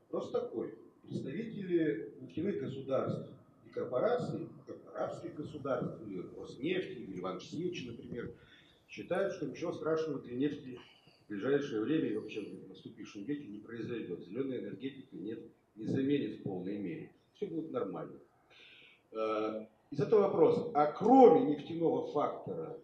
вопрос такой. Представители нефтяных государств и корпораций, арабских государств, или Роснефти, или Синич, например, считают, что ничего страшного для нефти в ближайшее время и вообще в наступившем веке не произойдет. Зеленая энергетика нет, не заменит в полной мере. Все будет нормально. Э, из этого вопрос, а кроме нефтяного фактора,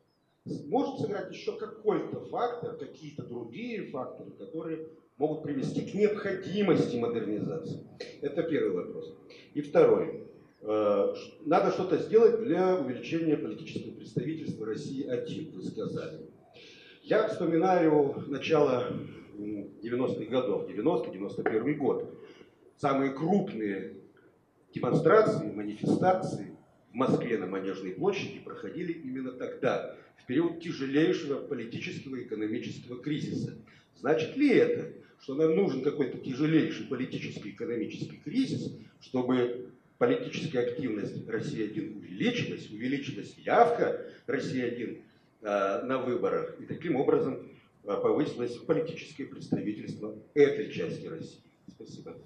может сыграть еще какой-то фактор, какие-то другие факторы, которые могут привести к необходимости модернизации? Это первый вопрос. И второй. Э, надо что-то сделать для увеличения политического представительства России один, вы сказали. Я вспоминаю начало 90-х годов, 90-91 год. Самые крупные демонстрации, манифестации в Москве на Манежной площади проходили именно тогда, в период тяжелейшего политического и экономического кризиса. Значит ли это, что нам нужен какой-то тяжелейший политический и экономический кризис, чтобы политическая активность России-1 увеличилась, увеличилась явка России-1 Э, на выборах. И таким образом э, повысилось политическое представительство этой части России. Спасибо.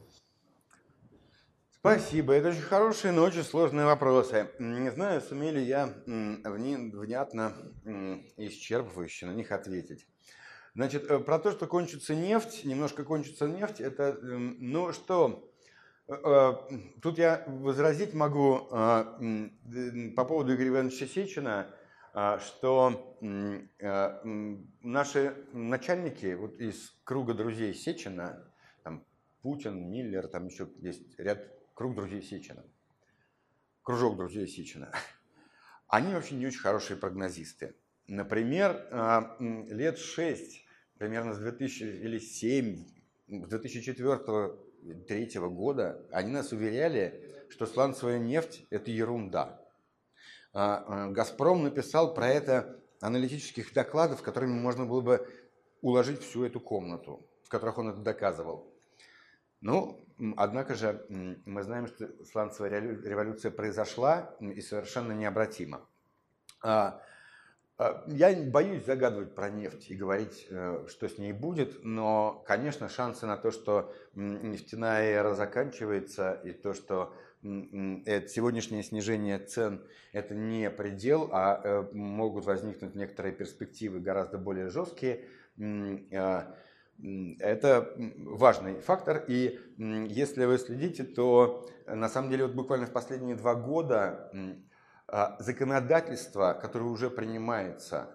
Спасибо. Это очень хорошие, но очень сложные вопросы. Не знаю, сумели я внятно исчерпывающе на них ответить. Значит, э, про то, что кончится нефть, немножко кончится нефть, это, ну что, тут я возразить могу по поводу Игоря Ивановича Сечина, что а, наши начальники вот из круга друзей Сечина, там Путин, Миллер, там еще есть ряд круг друзей Сечина, кружок друзей Сечина, они вообще не очень хорошие прогнозисты. Например, а, лет 6, примерно с 2000 или 7, с 2004-2003 года, они нас уверяли, что сланцевая нефть – это ерунда. А, э, «Газпром» написал про это аналитических докладов, которыми можно было бы уложить всю эту комнату, в которых он это доказывал. Ну, однако же мы знаем, что сланцевая революция произошла и совершенно необратима. А, я боюсь загадывать про нефть и говорить, э, что с ней будет, но, конечно, шансы на то, что нефтяная эра заканчивается и то, что сегодняшнее снижение цен – это не предел, а э, могут возникнуть некоторые перспективы гораздо более жесткие. А, это важный фактор, и если вы следите, то на самом деле вот буквально в последние два года а, законодательство, которое уже принимается,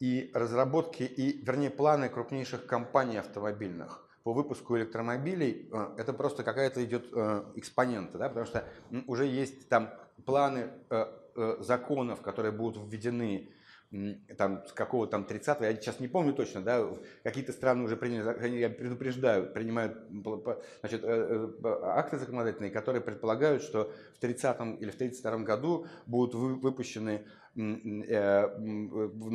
и разработки, и, вернее, планы крупнейших компаний автомобильных по выпуску электромобилей, а, это просто какая-то идет а, экспонента, да, потому что уже есть там планы законов, которые будут введены там, с какого там 30-го, я сейчас не помню точно, да, какие-то страны уже приняли, я предупреждаю, принимают значит, э, э, акты законодательные, которые предполагают, что в 30-м или в 32-м году будут выпущены Э,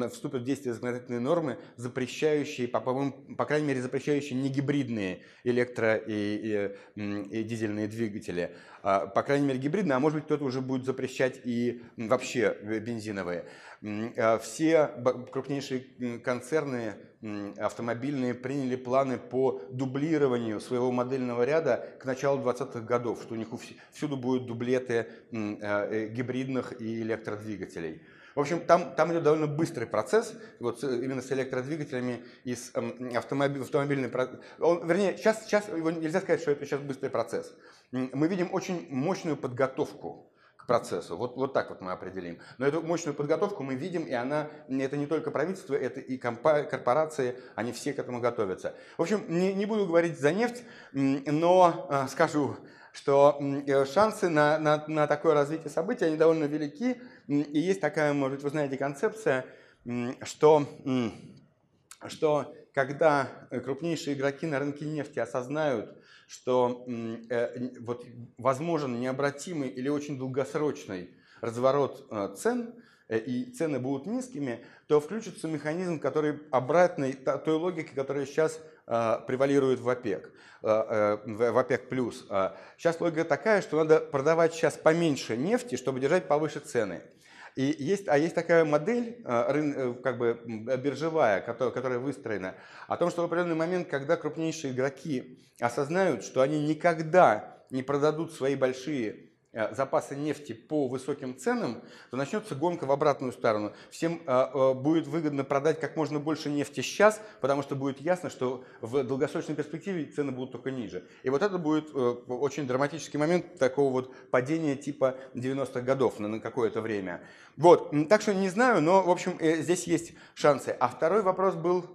вступят в действие законодательные нормы, запрещающие, по, по, по крайней мере, запрещающие негибридные электро- и, и, и дизельные двигатели. А, по крайней мере, гибридные, а может быть, кто-то уже будет запрещать и вообще бензиновые. А, все крупнейшие концерны автомобильные приняли планы по дублированию своего модельного ряда к началу 20-х годов, что у них всюду будут дублеты э, гибридных и электродвигателей. В общем, там, там идет довольно быстрый процесс, вот именно с электродвигателями и с эм, автомобиль, автомобильным... Он, вернее, сейчас, сейчас его нельзя сказать, что это сейчас быстрый процесс. Мы видим очень мощную подготовку процессу. Вот, вот так вот мы определим. Но эту мощную подготовку мы видим, и она, это не только правительство, это и корпорации, они все к этому готовятся. В общем, не, не буду говорить за нефть, но э, скажу, что э, шансы на, на, на такое развитие событий, они довольно велики. И есть такая, может быть, вы знаете, концепция, что, что когда крупнейшие игроки на рынке нефти осознают, что э, вот возможен необратимый или очень долгосрочный разворот э, цен, э, и цены будут низкими, то включится механизм, который обратный той логике, которая сейчас превалирует в ОПЕК, в ОПЕК+. Сейчас логика такая, что надо продавать сейчас поменьше нефти, чтобы держать повыше цены. И есть, а есть такая модель, э, э, как бы биржевая, которая, которая выстроена, о том, что в определенный момент, когда крупнейшие игроки осознают, что они никогда не продадут свои большие Э, запасы нефти по высоким ценам, то начнется гонка в обратную сторону. Всем э, э, будет выгодно продать как можно больше нефти сейчас, потому что будет ясно, что в долгосрочной перспективе цены будут только ниже. И вот это будет очень драматический момент такого вот падения типа 90-х годов на какое-то время. Вот, так что не знаю, но, в общем, здесь есть шансы. А второй вопрос был...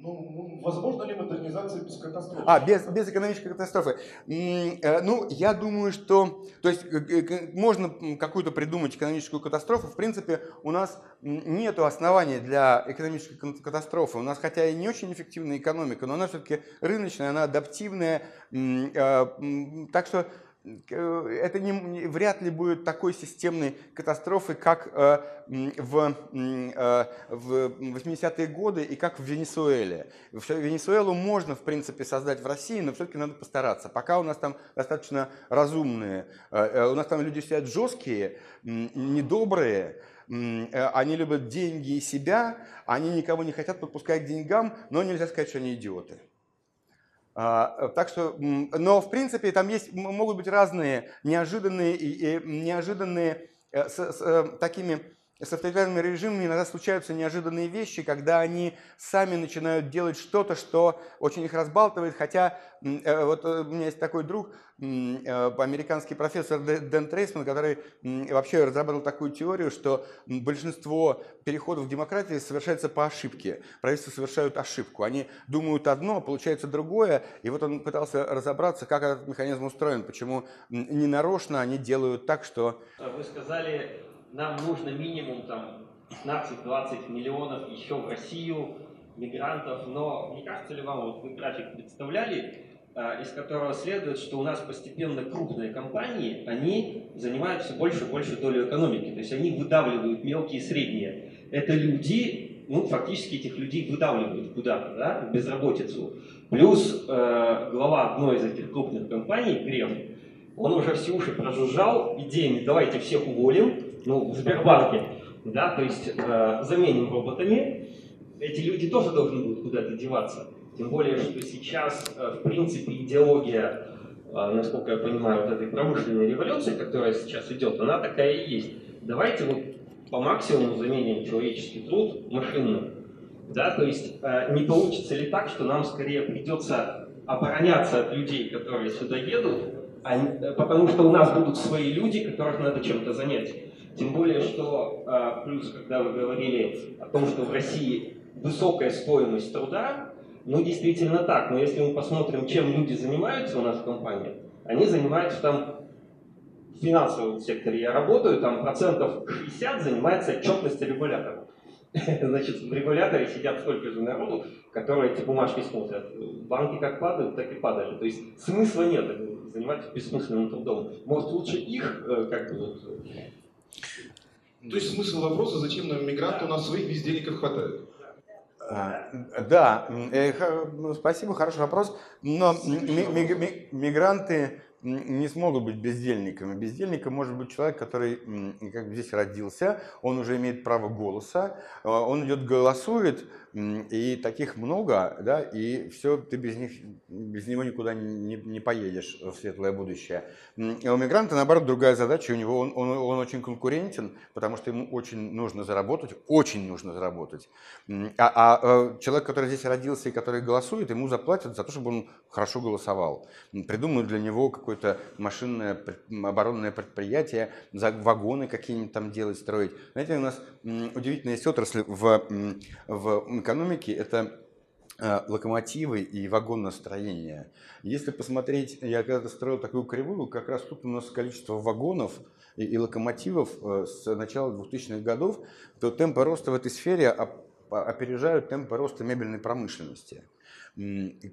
Ну, возможно ли модернизация без катастрофы? А, без, без экономической катастрофы. Э, ну, я думаю, что... То есть, можно какую-то придумать экономическую катастрофу. В принципе, у нас нет оснований для экономической катастрофы. У нас, хотя и не очень эффективная экономика, но она все-таки рыночная, она адаптивная. Э, так что это не, вряд ли будет такой системной катастрофой, как э, в, э, в 80-е годы и как в Венесуэле. Венесуэлу можно, в принципе, создать в России, но все-таки надо постараться. Пока у нас там достаточно разумные, э, у нас там люди сидят жесткие, недобрые, они любят деньги и себя, они никого не хотят подпускать к деньгам, но нельзя сказать, что они идиоты. А, так что, но в принципе там есть, могут быть разные неожиданные, и, неожиданные э, с, с э, такими с авторитарными режимами иногда случаются неожиданные вещи, когда они сами начинают делать что-то, что очень их разбалтывает. Хотя э, вот у меня есть такой друг, американский профессор Дэн Трейсман, который вообще разработал такую теорию, что большинство переходов в демократии совершается по ошибке. Правительства совершают ошибку. Они думают одно, получается другое. И вот он пытался разобраться, как этот механизм устроен, почему ненарочно они делают так, что... Вы сказали, нам нужно минимум там 15-20 миллионов еще в Россию мигрантов, но не кажется ли вам, вот вы график представляли, а, из которого следует, что у нас постепенно крупные компании, они занимают все больше и больше долю экономики. То есть они выдавливают мелкие и средние. Это люди, ну, фактически этих людей выдавливают куда-то, да, в безработицу. Плюс э, глава одной из этих крупных компаний, Греф, он уже все уши прожужжал идеями «давайте всех уволим», ну, в Сбербанке. да, то есть э, заменим роботами, эти люди тоже должны будут куда-то деваться. Тем более, что сейчас, э, в принципе, идеология, э, насколько я понимаю, вот этой промышленной революции, которая сейчас идет, она такая и есть. Давайте вот по максимуму заменим человеческий труд машинным. Да, то есть э, не получится ли так, что нам скорее придется обороняться от людей, которые сюда едут, а, потому что у нас будут свои люди, которых надо чем-то занять. Тем более, что плюс, когда вы говорили о том, что в России высокая стоимость труда, ну, действительно так. Но если мы посмотрим, чем люди занимаются у нас в компании, они занимаются там в финансовом секторе. Я работаю, там процентов 60 занимается отчетностью регулятора. Значит, в регуляторе сидят столько же народу, которые эти бумажки смотрят. Банки как падают, так и падали. То есть смысла нет заниматься бессмысленным трудом. Может, лучше их э, как бы... То есть смысл вопроса, зачем нам мигранты, у нас своих бездельников хватает? А, да, э, ну, спасибо, хороший вопрос. Но мигранты не смогут быть бездельниками. Бездельником может быть человек, который как здесь родился, он уже имеет право голоса, а, он идет голосует, и таких много, да, и все, ты без них, без него никуда не, не поедешь в светлое будущее. А у мигранта, наоборот, другая задача, у него он, он, он очень конкурентен, потому что ему очень нужно заработать, очень нужно заработать. А, а, а человек, который здесь родился и который голосует, ему заплатят за то, чтобы он хорошо голосовал. Придумают для него какое-то машинное оборонное предприятие, вагоны какие-нибудь там делать, строить. Знаете, у нас удивительная есть отрасль в, в экономики – это э, локомотивы и вагоностроение. Если посмотреть, я когда-то строил такую кривую, как раз тут у нас количество вагонов и, и локомотивов э, с начала 2000-х годов, то темпы роста в этой сфере опережают темпы роста мебельной промышленности.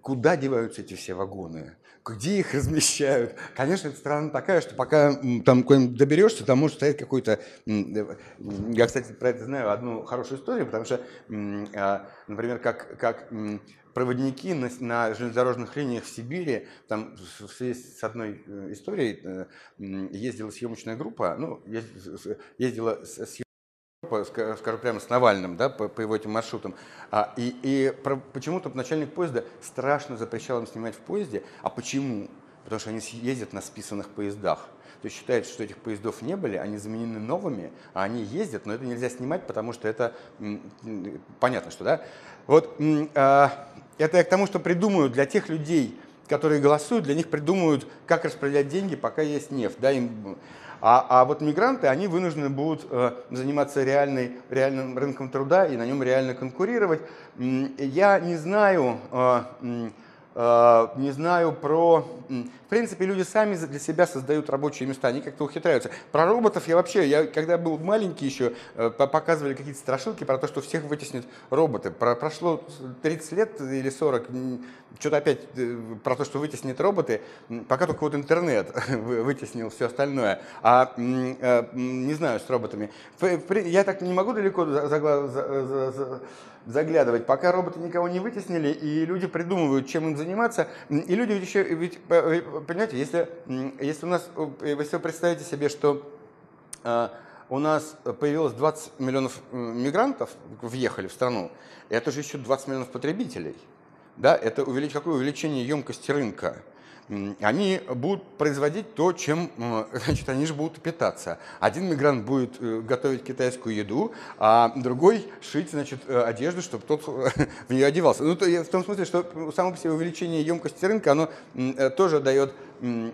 Куда деваются эти все вагоны? Где их размещают? Конечно, это страна такая, что пока там куда-нибудь доберешься, там может стоять какой-то... Я, кстати, про это знаю одну хорошую историю, потому что, а, например, как, как проводники на, на железнодорожных линиях в Сибири, там в связи с одной э, историей э, ездила съемочная группа, ну, ездила с скажу прямо, с Навальным, да, по, по его этим маршрутам. А, и и почему-то начальник поезда страшно запрещал им снимать в поезде. А почему? Потому что они ездят на списанных поездах. То есть считается, что этих поездов не были, они заменены новыми, а они ездят, но это нельзя снимать, потому что это понятно, что да. Вот э, это я к тому, что придумаю для тех людей, которые голосуют, для них придумают, как распределять деньги, пока есть нефть. Да, им, а, а вот мигранты, они вынуждены будут э, заниматься реальной, реальным рынком труда и на нем реально конкурировать. Я не знаю, э, не знаю про в принципе, люди сами для себя создают рабочие места, они как-то ухитряются. Про роботов я вообще, я когда был маленький еще, э, показывали какие-то страшилки про то, что всех вытеснят роботы. Про, прошло 30 лет или 40, что-то опять э, про то, что вытеснят роботы, пока только вот интернет вытеснил все остальное. А э, не знаю с роботами. Я так не могу далеко заглядывать, пока роботы никого не вытеснили, и люди придумывают, чем им заниматься. И люди ведь еще ведь понимаете, если, если у нас, э, если вы представите себе, что э, у нас появилось 20 миллионов мигрантов, въехали в страну, это же еще 20 миллионов потребителей. Да, это увелич, какое увеличение емкости рынка они будут производить то, чем значит, они же будут питаться. Один мигрант будет э, готовить китайскую еду, а другой шить значит, э, одежду, чтобы тот в нее одевался. Ну, то, в том смысле, что само по себе увеличение емкости рынка, оно э, тоже дает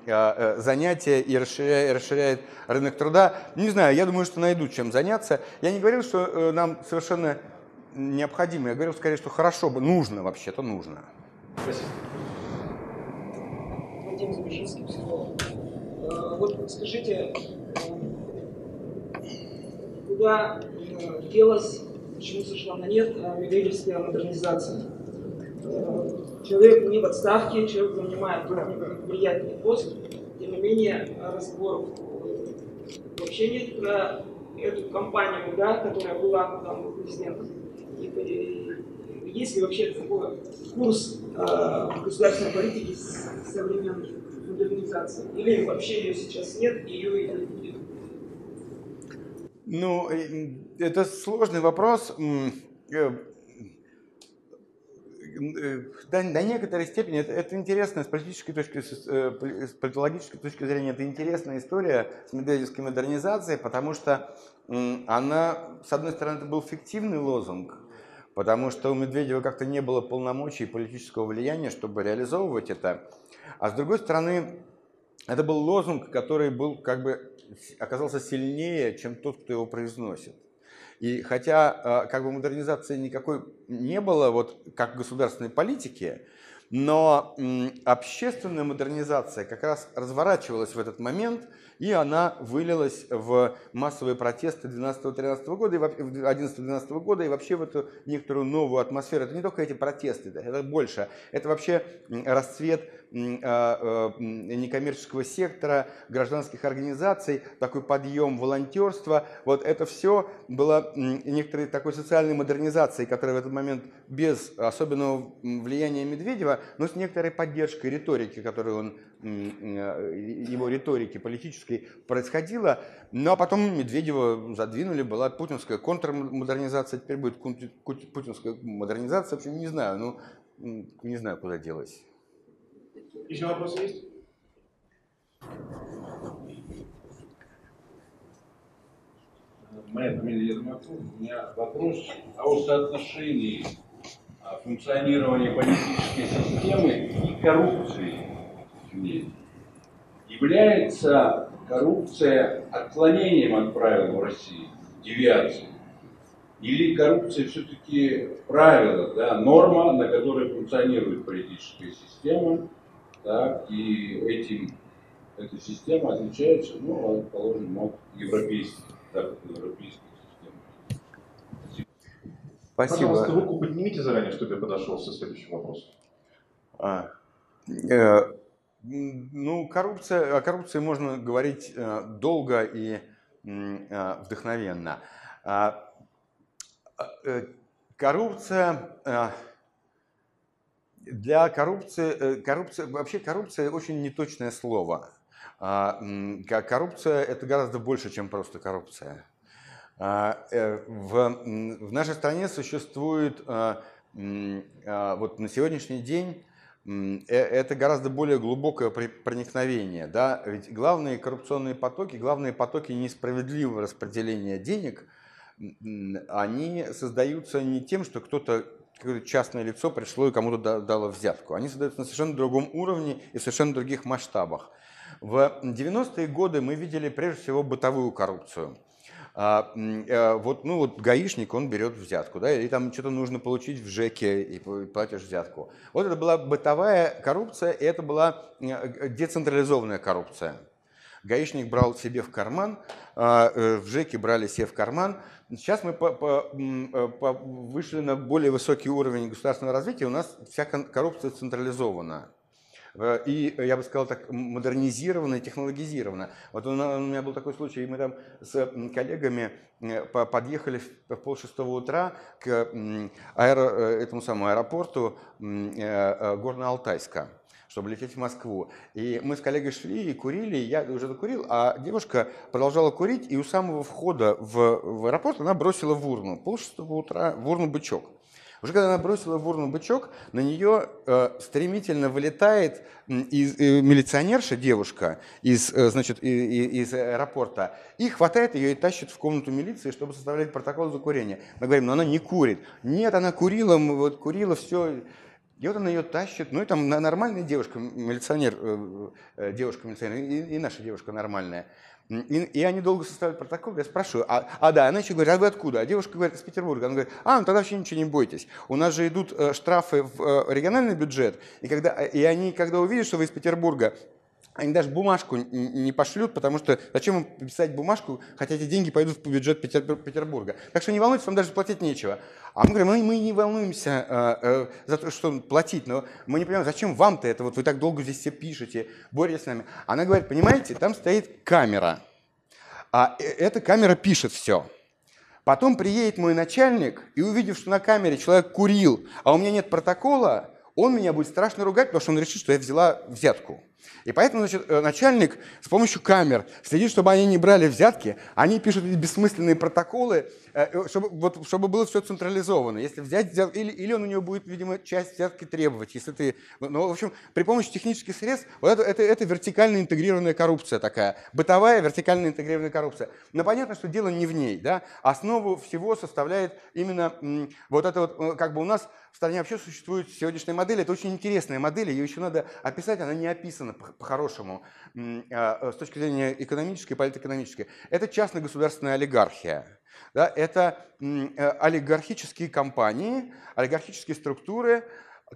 занятия и расширяет, расширяет рынок труда. Не знаю, я думаю, что найдут чем заняться. Я не говорил, что нам совершенно необходимо, я говорил скорее, что хорошо бы, нужно вообще-то нужно. Спасибо. Вадим Забежинский, психолог. Э, вот скажите, куда э, делась, почему сошла на нет медведевская модернизация? Э, человек не в отставке, человек занимает влиятельный пост, тем не менее разговоров вообще нет про эту компанию, да, которая была там у президента. Есть ли вообще такой курс э, государственной политики современной модернизации? Или вообще ее сейчас нет, ее и не будет? Ну, это сложный вопрос. Э, до, до некоторой степени это, это интересная с политической точки, э, с политологической точки зрения, это интересная история с медведевской модернизацией, потому что она, с одной стороны, это был фиктивный лозунг, потому что у Медведева как-то не было полномочий и политического влияния, чтобы реализовывать это. А с другой стороны, это был лозунг, который был как бы оказался сильнее, чем тот, кто его произносит. И хотя а, как бы модернизации никакой не было, вот как государственной политики, но общественная модернизация как раз разворачивалась в этот момент, и она вылилась в массовые протесты 12-13 года, и 11-12 года, и вообще в эту некоторую новую атмосферу. Это не только эти протесты, это больше. Это вообще расцвет некоммерческого сектора, гражданских организаций, такой подъем волонтерства. Вот это все было некоторой такой социальной модернизацией, которая в этот момент без особенного влияния Медведева, но с некоторой поддержкой риторики, которую он, а, его риторики политической происходила. Ну а потом Медведева задвинули, была путинская контрмодернизация, теперь будет путинская модернизация. В общем, не знаю, ну, не знаю, куда делась. Еще вопросы есть? Моя фамилия Ермаков. У меня вопрос о соотношении функционирования политической системы и коррупции в ней. Является коррупция отклонением от правил в России, девиацией? Или коррупция все-таки правило, да, норма, на которой функционирует политическая система, так, и этим, эта система отличается, ну, положим, от европейских, так, европейских систем. Спасибо. Пожалуйста, руку поднимите заранее, чтобы я подошел со следующим вопросом. А, э, ну, коррупция, о коррупции можно говорить э, долго и э, вдохновенно. А, э, коррупция э, для коррупции, э, коррупция, вообще коррупция очень неточное слово. А, коррупция это гораздо больше, чем просто коррупция. А, э, в, нашей стране существует а, вот на сегодняшний день э, это гораздо более глубокое проникновение. Да? Ведь главные коррупционные потоки, главные потоки несправедливого распределения денег, они создаются не тем, что кто-то какое-то частное лицо пришло и кому-то дало взятку. Они создаются на совершенно другом уровне и совершенно других масштабах. В 90-е годы мы видели прежде всего бытовую коррупцию. А, э, вот, ну вот гаишник, он берет взятку, да, и там что-то нужно получить в ЖЭКе, и платишь взятку. Вот это была бытовая коррупция, и это была э, децентрализованная коррупция. Гаишник брал себе в карман, а, э, в ЖЭКе брали себе в карман. Сейчас мы по, по, э, по, вышли на более высокий уровень государственного развития, у нас вся коррупция централизована. Э, и, я бы сказал так, модернизирована и технологизирована. Вот у меня был такой случай, мы там с коллегами подъехали в полшестого утра к аэро, этому самому аэропорту Горно-Алтайска чтобы лететь в Москву. И мы с коллегой шли и курили, я уже докурил, а девушка продолжала курить, и у самого входа в, в аэропорт она бросила в урну, полшестого утра, в урну бычок. Уже когда она бросила в урну бычок, на нее э, стремительно вылетает из, э, милиционерша, девушка, из, э, значит, из, из аэропорта, и хватает ее и тащит в комнату милиции, чтобы составлять протокол за курение. Мы говорим, но она не курит. Нет, она курила, вот, курила все. И вот он ее тащит, ну и там нормальная девушка, милиционер, э, э, девушка-милиционер, и, и наша девушка нормальная. И, и они долго составляют протокол, я спрашиваю, а, а да, она еще говорит, а вы откуда? А девушка говорит, из Петербурга. Она говорит, а, ну тогда вообще ничего не бойтесь. У нас же идут э, штрафы в региональный бюджет, и, когда, и они, когда увидят, что вы из Петербурга, они даже бумажку не пошлют, потому что зачем им писать бумажку, хотя эти деньги пойдут в бюджет Петербурга. Так что не волнуйтесь, вам даже платить нечего. А мы говорим, мы, мы не волнуемся э, э, за то, что платить, но мы не понимаем, зачем вам-то это, вот вы так долго здесь все пишете, боретесь с нами. Она говорит, понимаете, там стоит камера, а э, эта камера пишет все. Потом приедет мой начальник и увидев, что на камере человек курил, а у меня нет протокола, он меня будет страшно ругать, потому что он решит, что я взяла взятку. И поэтому, значит, э, начальник с помощью камер следит, чтобы они не брали взятки, они пишут бессмысленные протоколы, э, э, чтобы, вот, чтобы было все централизовано. Если взять, взят, или, или он у него будет, видимо, часть взятки требовать, если ты... Ну, в общем, при помощи технических средств, вот это, это, это вертикально интегрированная коррупция такая, бытовая вертикально интегрированная коррупция. Но понятно, что дело не в ней, да, основу всего составляет именно вот это вот, как бы у нас в стране вообще существует сегодняшняя модель. Это очень интересная модель, ее еще надо описать, она не описана по-хорошему а, с точки зрения экономической политэкономической. Это частно-государственная олигархия. Да, это э, олигархические компании, олигархические структуры,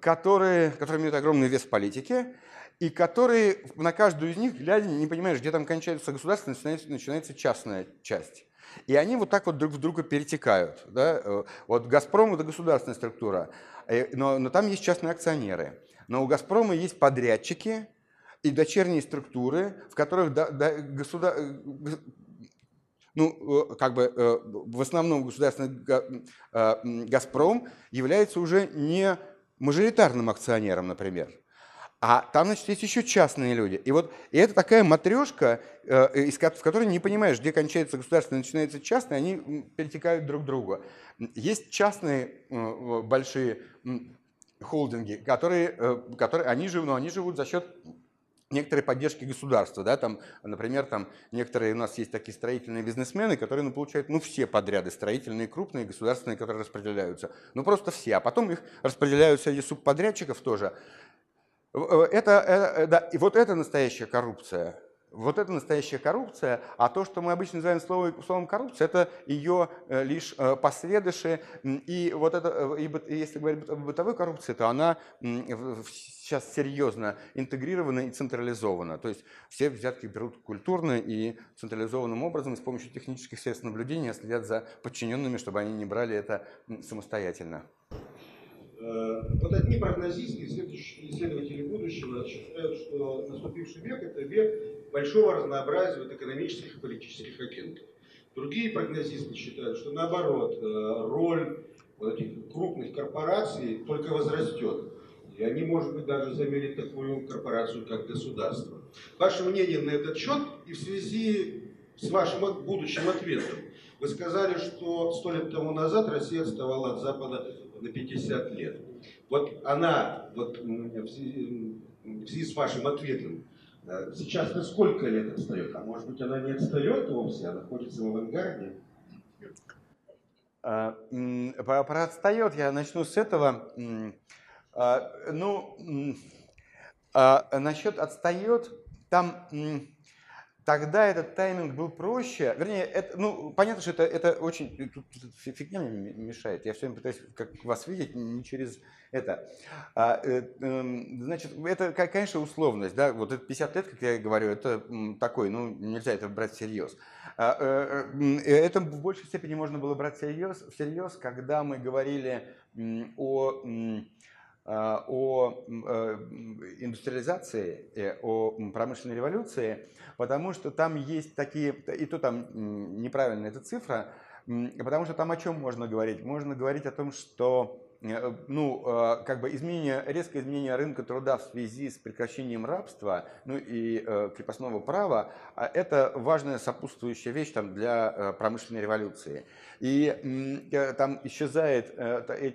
которые, которые имеют огромный вес в политике, и которые на каждую из них, глядя, не понимаешь, где там кончается государственная, начинается, начинается частная часть. И они вот так вот друг в друга перетекают. Да? Э, вот «Газпром» – это государственная структура, э, но, но там есть частные акционеры. Но у «Газпрома» есть подрядчики и дочерние структуры, в которых да, да, государ... Э, ну, как бы в основном государственный «Газпром» является уже не мажоритарным акционером, например, а там, значит, есть еще частные люди. И вот и это такая матрешка, э, в которой не понимаешь, где кончается государственное, начинается частное, они перетекают друг к другу. Есть частные э, большие холдинги, которые, э, которые они, живут, но они живут за счет некоторой поддержки государства. Да? Там, например, там некоторые у нас есть такие строительные бизнесмены, которые ну, получают ну, все подряды, строительные, крупные, государственные, которые распределяются. Ну просто все. А потом их распределяют среди субподрядчиков тоже. Э, это, это, э, да, и вот это настоящая коррупция. Вот это настоящая коррупция, а то, что мы обычно называем словом, словом коррупция, это ее э, лишь последующие. И вот это, и если говорить о бытовой коррупции, то она сейчас серьезно интегрирована и централизована. То есть все взятки берут культурно и централизованным образом, с помощью технических средств наблюдения следят за подчиненными, чтобы они не брали это самостоятельно. Э, вот одни прогнозисты, исследователи будущего считают, что наступивший век – это век большого разнообразия вот экономических и политических агентов. Другие прогнозисты считают, что наоборот, э, роль вот этих крупных корпораций только возрастет. И они, может быть, даже заменят такую корпорацию, как государство. Ваше мнение на этот счет и в связи с вашим будущим ответом. Вы сказали, что сто лет тому назад Россия отставала от Запада на 50 лет. Вот она, вот в связи, в связи с вашим ответом, э, сейчас на сколько лет отстает? А может быть она не отстает вовсе, а находится в авангарде? А, про отстает я начну с этого. А, ну, а, насчет отстает, там Тогда этот тайминг был проще. Вернее, это, ну, понятно, что это, это очень... Тут фигня мне мешает. Я все время пытаюсь как вас видеть не через это. А, э, э, значит, это, конечно, условность. Да? Вот это 50 лет, как я говорю, это такой, ну, нельзя это брать всерьез. А, э, э, это в большей степени можно было брать всерьез, всерьез когда мы говорили о о э, индустриализации, э, о промышленной революции, потому что там есть такие, и то там неправильная эта цифра, потому что там о чем можно говорить? Можно говорить о том, что ну, э, как бы изменение, резкое изменение рынка труда в связи с прекращением рабства ну, и э, крепостного права, а это важная сопутствующая вещь там, для промышленной революции. И там исчезают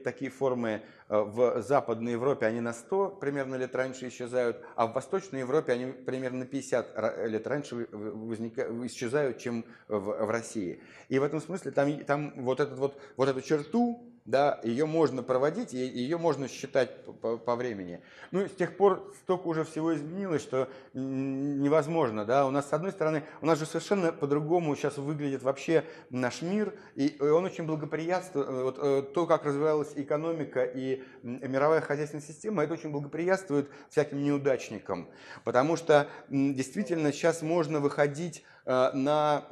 такие формы в Западной Европе, они на 100 примерно лет раньше исчезают, а в Восточной Европе они примерно на 50 лет раньше возникают, исчезают, чем в, в России. И в этом смысле там, там вот, этот вот, вот эту черту, да, ее можно проводить, ее можно считать по, по времени. Ну, с тех пор столько уже всего изменилось, что невозможно, да, у нас, с одной стороны, у нас же совершенно по-другому сейчас выглядит вообще наш мир, и он очень благоприятствует, э, вот, э, то, как развивалась экономика и мировая хозяйственная система, это очень благоприятствует всяким неудачникам, потому что действительно сейчас можно выходить на,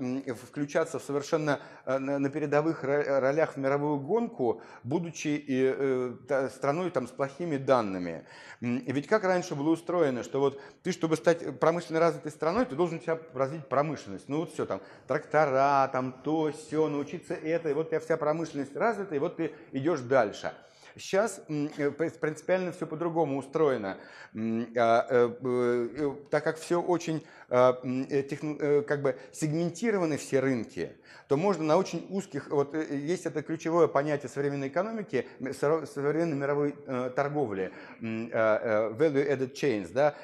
включаться в совершенно э, на передовых ролях в мировую гонку, будучи э, страной там, с плохими данными. Ведь как раньше было устроено, что вот ты, чтобы стать промышленно развитой страной, ты должен себя развить промышленность. Ну вот все, там, трактора, там то, все, научиться это, и вот у тебя вся промышленность развита, и вот ты идешь дальше. Сейчас э, принципиально все по-другому устроено, а, э, э, так как все очень как бы сегментированы все рынки, то можно на очень узких, вот есть это ключевое понятие современной экономики, современной мировой торговли, value added chains, да,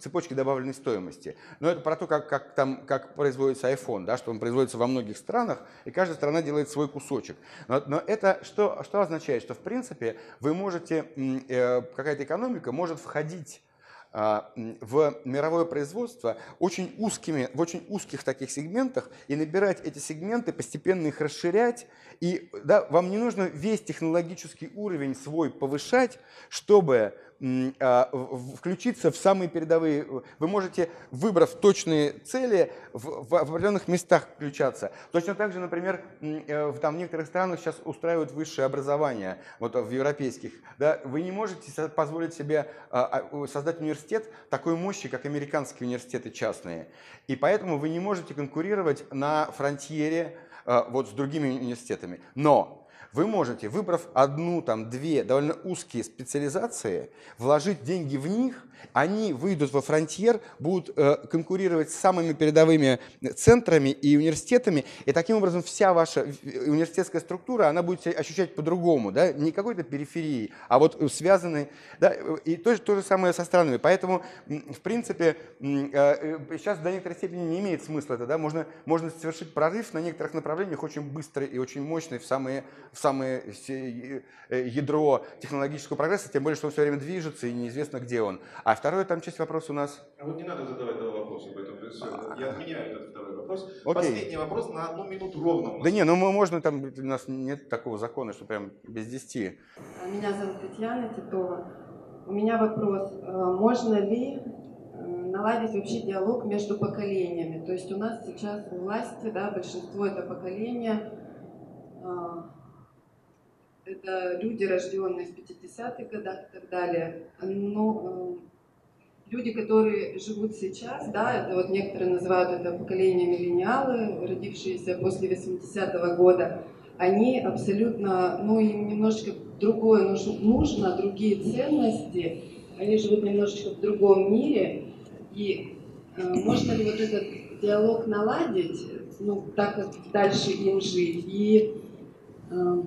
цепочки добавленной стоимости. Но это про то, как, как, там, как производится iPhone, да, что он производится во многих странах, и каждая страна делает свой кусочек. Но, но это что, что означает? что в принципе вы можете, э, какая-то экономика может входить в мировое производство очень узкими, в очень узких таких сегментах и набирать эти сегменты, постепенно их расширять. И да, вам не нужно весь технологический уровень свой повышать, чтобы а, включиться в самые передовые. Вы можете, выбрав точные цели, в, в определенных местах включаться. Точно так же, например, э, в, там, в некоторых странах сейчас устраивают высшее образование, вот в европейских. Да, вы не можете позволить себе а, а, создать университет такой мощи, как американские университеты частные. И поэтому вы не можете конкурировать на фронтире вот с другими университетами. Но вы можете, выбрав одну, там, две довольно узкие специализации, вложить деньги в них, они выйдут во фронтир, будут э, конкурировать с самыми передовыми центрами и университетами, и таким образом вся ваша университетская структура, она будет себя ощущать по-другому, да, не какой-то периферии, а вот связанной, да, и то, то же самое со странами. Поэтому, в принципе, э, сейчас до некоторой степени не имеет смысла это, да, можно, можно совершить прорыв на некоторых направлениях очень быстрый и очень мощный в самые, в самое э, ядро технологического прогресса, тем более, что он все время движется и неизвестно, где он. А второй там часть вопроса у нас... А вот не надо задавать два вопроса, поэтому я отменяю этот второй вопрос. Окей. Последний вопрос на одну минуту ровно. Да не, ну мы можно, там у нас нет такого закона, что прям без десяти. Меня зовут Татьяна Титова. У меня вопрос. Э, можно ли э, наладить вообще диалог между поколениями? То есть у нас сейчас власти, да, большинство это поколение это люди, рожденные в 50-х годах и так далее. Но э, люди, которые живут сейчас, да, это вот некоторые называют это поколение миллениалы, родившиеся после 80-го года, они абсолютно, ну, им немножечко другое нужно, другие ценности, они живут немножечко в другом мире, и э, можно ли вот этот диалог наладить, ну, так как дальше им жить, и э,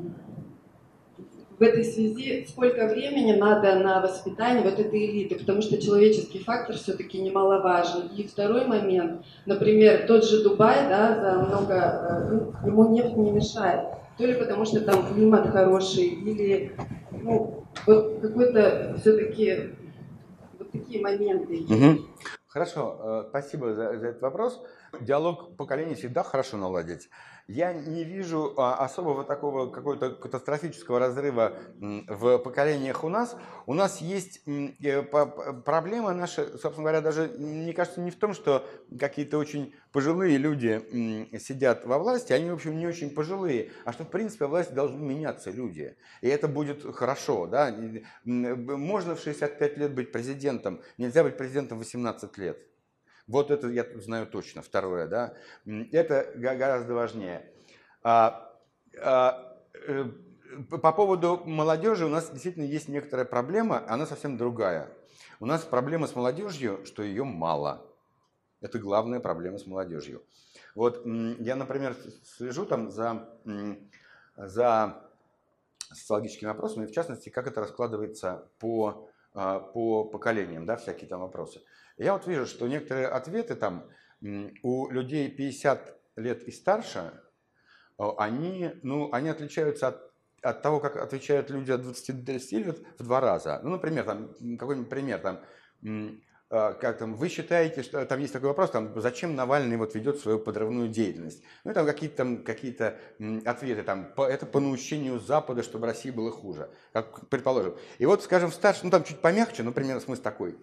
в этой связи сколько времени надо на воспитание вот этой элиты, потому что человеческий фактор все-таки немаловажен. И второй момент, например, тот же Дубай, да, за много, э, ему нефть не мешает, то ли потому что там климат хороший, или ну, вот какой-то все-таки вот такие моменты. Угу. Хорошо, э, спасибо за, за этот вопрос. Диалог поколений всегда хорошо наладить. Я не вижу а, особого такого какого-то катастрофического разрыва в поколениях у нас. У нас есть э, проблема наша, собственно говоря, даже, мне кажется, не в том, что какие-то очень пожилые люди сидят во власти, они, в общем, не очень пожилые, а что, в принципе, власти должны меняться люди. И это будет хорошо. Да? Можно в 65 лет быть президентом, нельзя быть президентом в 18 лет. Вот это я знаю точно. Второе, да, это гораздо важнее. А, а, э, по поводу молодежи у нас действительно есть некоторая проблема, она совсем другая. У нас проблема с молодежью, что ее мало. Это главная проблема с молодежью. Вот я, например, слежу там за, за социологическими вопросами, в частности, как это раскладывается по, а, по поколениям, да, всякие там вопросы. Я вот вижу, что некоторые ответы там у людей 50 лет и старше, они, ну, они отличаются от, от того, как отвечают люди от 20 до 30 лет в два раза. Ну, например, там, какой-нибудь пример, там, а, как там, вы считаете, что там есть такой вопрос, там, зачем Навальный вот ведет свою подрывную деятельность? Ну, там какие-то там какие-то ответы, там, по, это по наущению Запада, чтобы России было хуже, как предположим. И вот, скажем, в старшем, ну, там чуть помягче, но примерно смысл такой.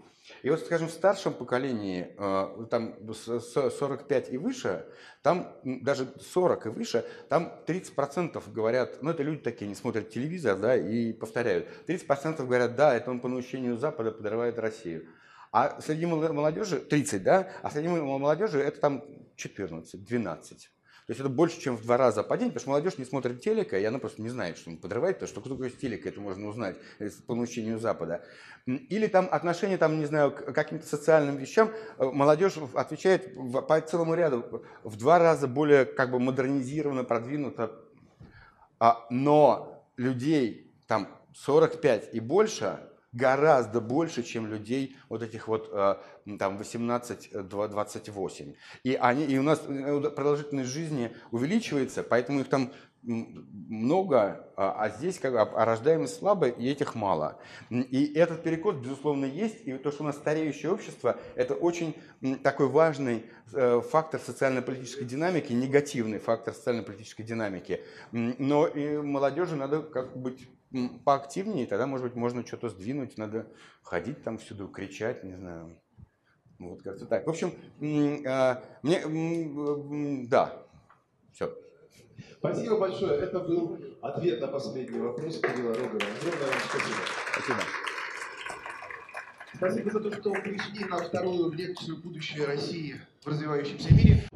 И вот, скажем, в старшем поколении, а, там, с 45 и выше, там даже 40 и выше, там 30% говорят, ну, это люди такие, не смотрят телевизор, да, и повторяют. 30% говорят, да, это он по наущению Запада подрывает Россию. А среди молодежи 30, да? А среди молодежи это там 14, 12. То есть это больше, чем в два раза падение, потому что молодежь не смотрит телека, и она просто не знает, что он подрывает, то что такое телек, это можно узнать э, по научению Запада. Или там отношение, там, не знаю, к каким-то социальным вещам, э, молодежь отвечает по целому ряду в два раза более как бы модернизированно, продвинуто, а, но людей там 45 и больше гораздо больше, чем людей вот этих вот э, там 18-28. И, они, и у нас э, продолжительность жизни увеличивается, поэтому их там много, а, а здесь как бы а рождаемость слабая, и этих мало. И этот перекос, безусловно, есть, и то, что у нас стареющее общество, это очень такой важный э, фактор социально-политической динамики, негативный фактор социально-политической динамики. Но и молодежи надо как быть поактивнее, тогда, может быть, можно что-то сдвинуть, надо ходить там всюду, кричать, не знаю. Вот как-то так. В общем, а, мне, да, все. Спасибо большое. Это был ответ на последний вопрос Кирилла Рогова. Огромное вам спасибо. Спасибо. Спасибо за то, что пришли на вторую лекцию «Будущее России в развивающемся мире».